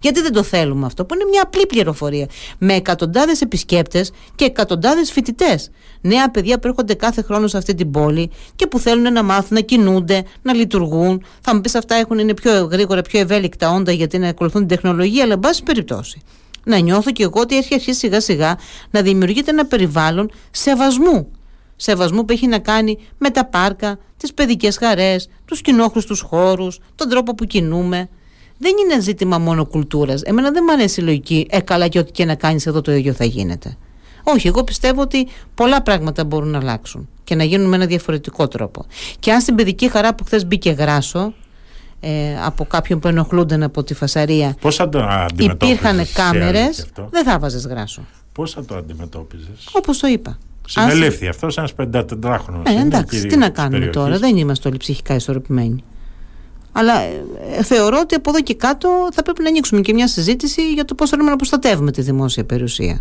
B: Γιατί δεν το θέλουμε αυτό, που είναι μια απλή πληροφορία. Με εκατοντάδες επισκέπτες και εκατοντάδες φοιτητές. Νέα παιδιά που έρχονται κάθε χρόνο σε αυτή την πόλη και που θέλουν να μάθουν, να κινούνται, να λειτουργούν. Θα μου πεις αυτά έχουν, είναι πιο γρήγορα, πιο ευέλικτα όντα γιατί να ακολουθούν την τεχνολογία, αλλά εν πάση περιπτώσει. Να νιώθω και εγώ ότι έχει αρχίσει σιγά σιγά να δημιουργείται ένα περιβάλλον σεβασμού. Σεβασμού που έχει να κάνει με τα πάρκα, τις παιδικές χαρές, τους κοινόχρηστου χώρους, τον τρόπο που κινούμε. Δεν είναι ζήτημα μόνο κουλτούρας. Εμένα δεν μου αρέσει η λογική. Ε, καλά, και ό,τι και να κάνεις εδώ το ίδιο θα γίνεται. Όχι, εγώ πιστεύω ότι πολλά πράγματα μπορούν να αλλάξουν και να γίνουν με ένα διαφορετικό τρόπο. Και αν στην παιδική χαρά που χθες μπήκε γράσο ε, από κάποιον που ενοχλούνταν από τη φασαρία
A: Πώς θα το αντιμετώπιζες
B: υπήρχαν
A: σε
B: κάμερες,
A: αλήθεια αυτό;
B: δεν θα βάζες γράσο.
A: Πώς θα το αντιμετώπιζες;
B: Όπως το είπα.
A: Συνελήφθη αυτός ένας 54χρονος
B: Ε, εντάξει, τι να κάνουμε τώρα, δεν είμαστε όλοι ψυχικά ισορροπημένοι. Αλλά ε, ε, θεωρώ ότι από εδώ και κάτω θα πρέπει να ανοίξουμε και μια συζήτηση για το πώς θέλουμε να προστατεύουμε τη δημόσια περιουσία.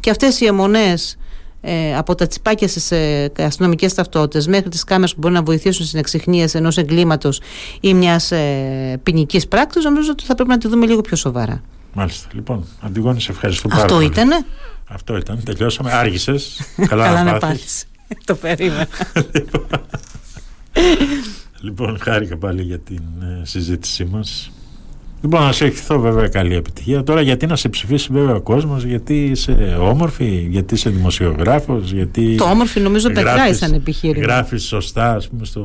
B: Και αυτές οι αιμονές ε, από τα τσιπάκια στις ε, αστυνομικές ταυτότητες μέχρι τις κάμερες που μπορούν να βοηθήσουν στην εξυχνίαση ενός εγκλήματος ή μιας ε, ποινικής πράξη, νομίζω ότι θα πρέπει να τη δούμε λίγο πιο σοβαρά.
A: Μάλιστα. Λοιπόν, Αντιγόνη, σε ευχαριστώ πάρα
B: Αυτό
A: πολύ.
B: ήτανε.
A: Αυτό ήταν. Τελειώσαμε. Άργησες. Καλά,
B: Καλά να
A: πάθεις.
B: πάθεις. [laughs] το περίμενα.
A: Λοιπόν, χάρηκα πάλι για την ε, συζήτησή μας. Λοιπόν, να σε ευχηθώ βέβαια καλή επιτυχία. Τώρα γιατί να σε ψηφίσει βέβαια ο κόσμος, γιατί είσαι όμορφη, γιατί είσαι δημοσιογράφος, γιατί...
B: το όμορφη νομίζω πετράει
A: γράφεις-
B: σαν επιχείρημα.
A: Γράφεις σωστά, ας πούμε, στο,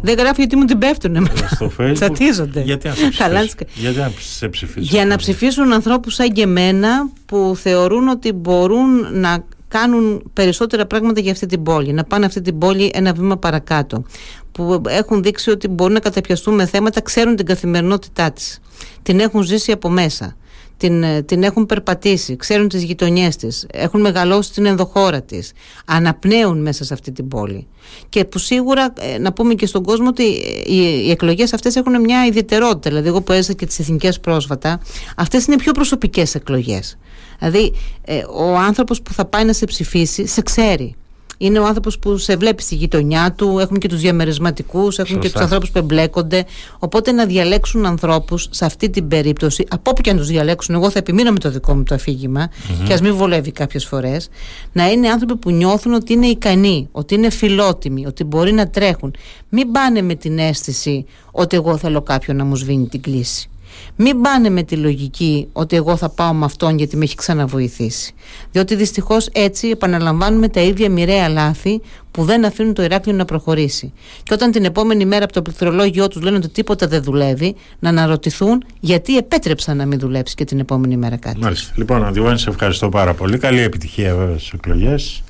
B: Δεν γράφει γιατί μου την πέφτουνε μετά.
A: στο facebook.
B: Τσατίζονται.
A: Γιατί να σε
B: Καλά,
A: ψηφίσει. Γιατί να σε ψηφίσει.
B: Για να ψηφίσουν ανθρώπους σαν και εμένα που θεωρούν ότι μπορούν να κάνουν περισσότερα πράγματα για αυτή την πόλη, να πάνε αυτή την πόλη ένα βήμα παρακάτω, που έχουν δείξει ότι μπορούν να καταπιαστούν με θέματα, ξέρουν την καθημερινότητά της, την έχουν ζήσει από μέσα, την, ε, την έχουν περπατήσει, ξέρουν τις γειτονιές της, έχουν μεγαλώσει στην ενδοχώρα της, αναπνέουν μέσα σε αυτή την πόλη. Και που σίγουρα ε, να πούμε και στον κόσμο ότι ε, οι, οι εκλογές αυτές έχουν μια ιδιαιτερότητα. Δηλαδή εγώ που έζησα και τις εθνικές πρόσφατα, αυτές είναι πιο προσωπικές εκλογές. Δηλαδή ε, ο άνθρωπος που θα πάει να σε ψηφίσει σε ξέρει. Είναι ο άνθρωπος που σε βλέπει στη γειτονιά του, έχουμε και τους διαμερισματικούς, έχουμε και τους ανθρώπους που εμπλέκονται. Οπότε να διαλέξουν ανθρώπους σε αυτή την περίπτωση, από όπου και αν τους διαλέξουν, εγώ θα επιμείνω με το δικό μου το αφήγημα, mm-hmm. και ας μην βολεύει κάποιες φορές, να είναι άνθρωποι που νιώθουν ότι είναι ικανοί, ότι είναι φιλότιμοι, ότι μπορεί να τρέχουν. Μην πάνε με την αίσθηση ότι εγώ θέλω κάποιον να μου σβήνει την κλίση. Μην πάνε με τη λογική ότι εγώ θα πάω με αυτόν γιατί με έχει ξαναβοηθήσει. Διότι δυστυχώς έτσι επαναλαμβάνουμε τα ίδια μοιραία λάθη που δεν αφήνουν το Ηράκλειο να προχωρήσει. Και όταν την επόμενη μέρα από το πληκτρολόγιο τους λένε ότι τίποτα δεν δουλεύει, να αναρωτηθούν γιατί επέτρεψαν να μην δουλέψει και την επόμενη μέρα κάτι.
A: Μάλιστα. Λοιπόν, Αντιβάνη, σε ευχαριστώ πάρα πολύ. Καλή επιτυχία βέβαια στις εκλογές.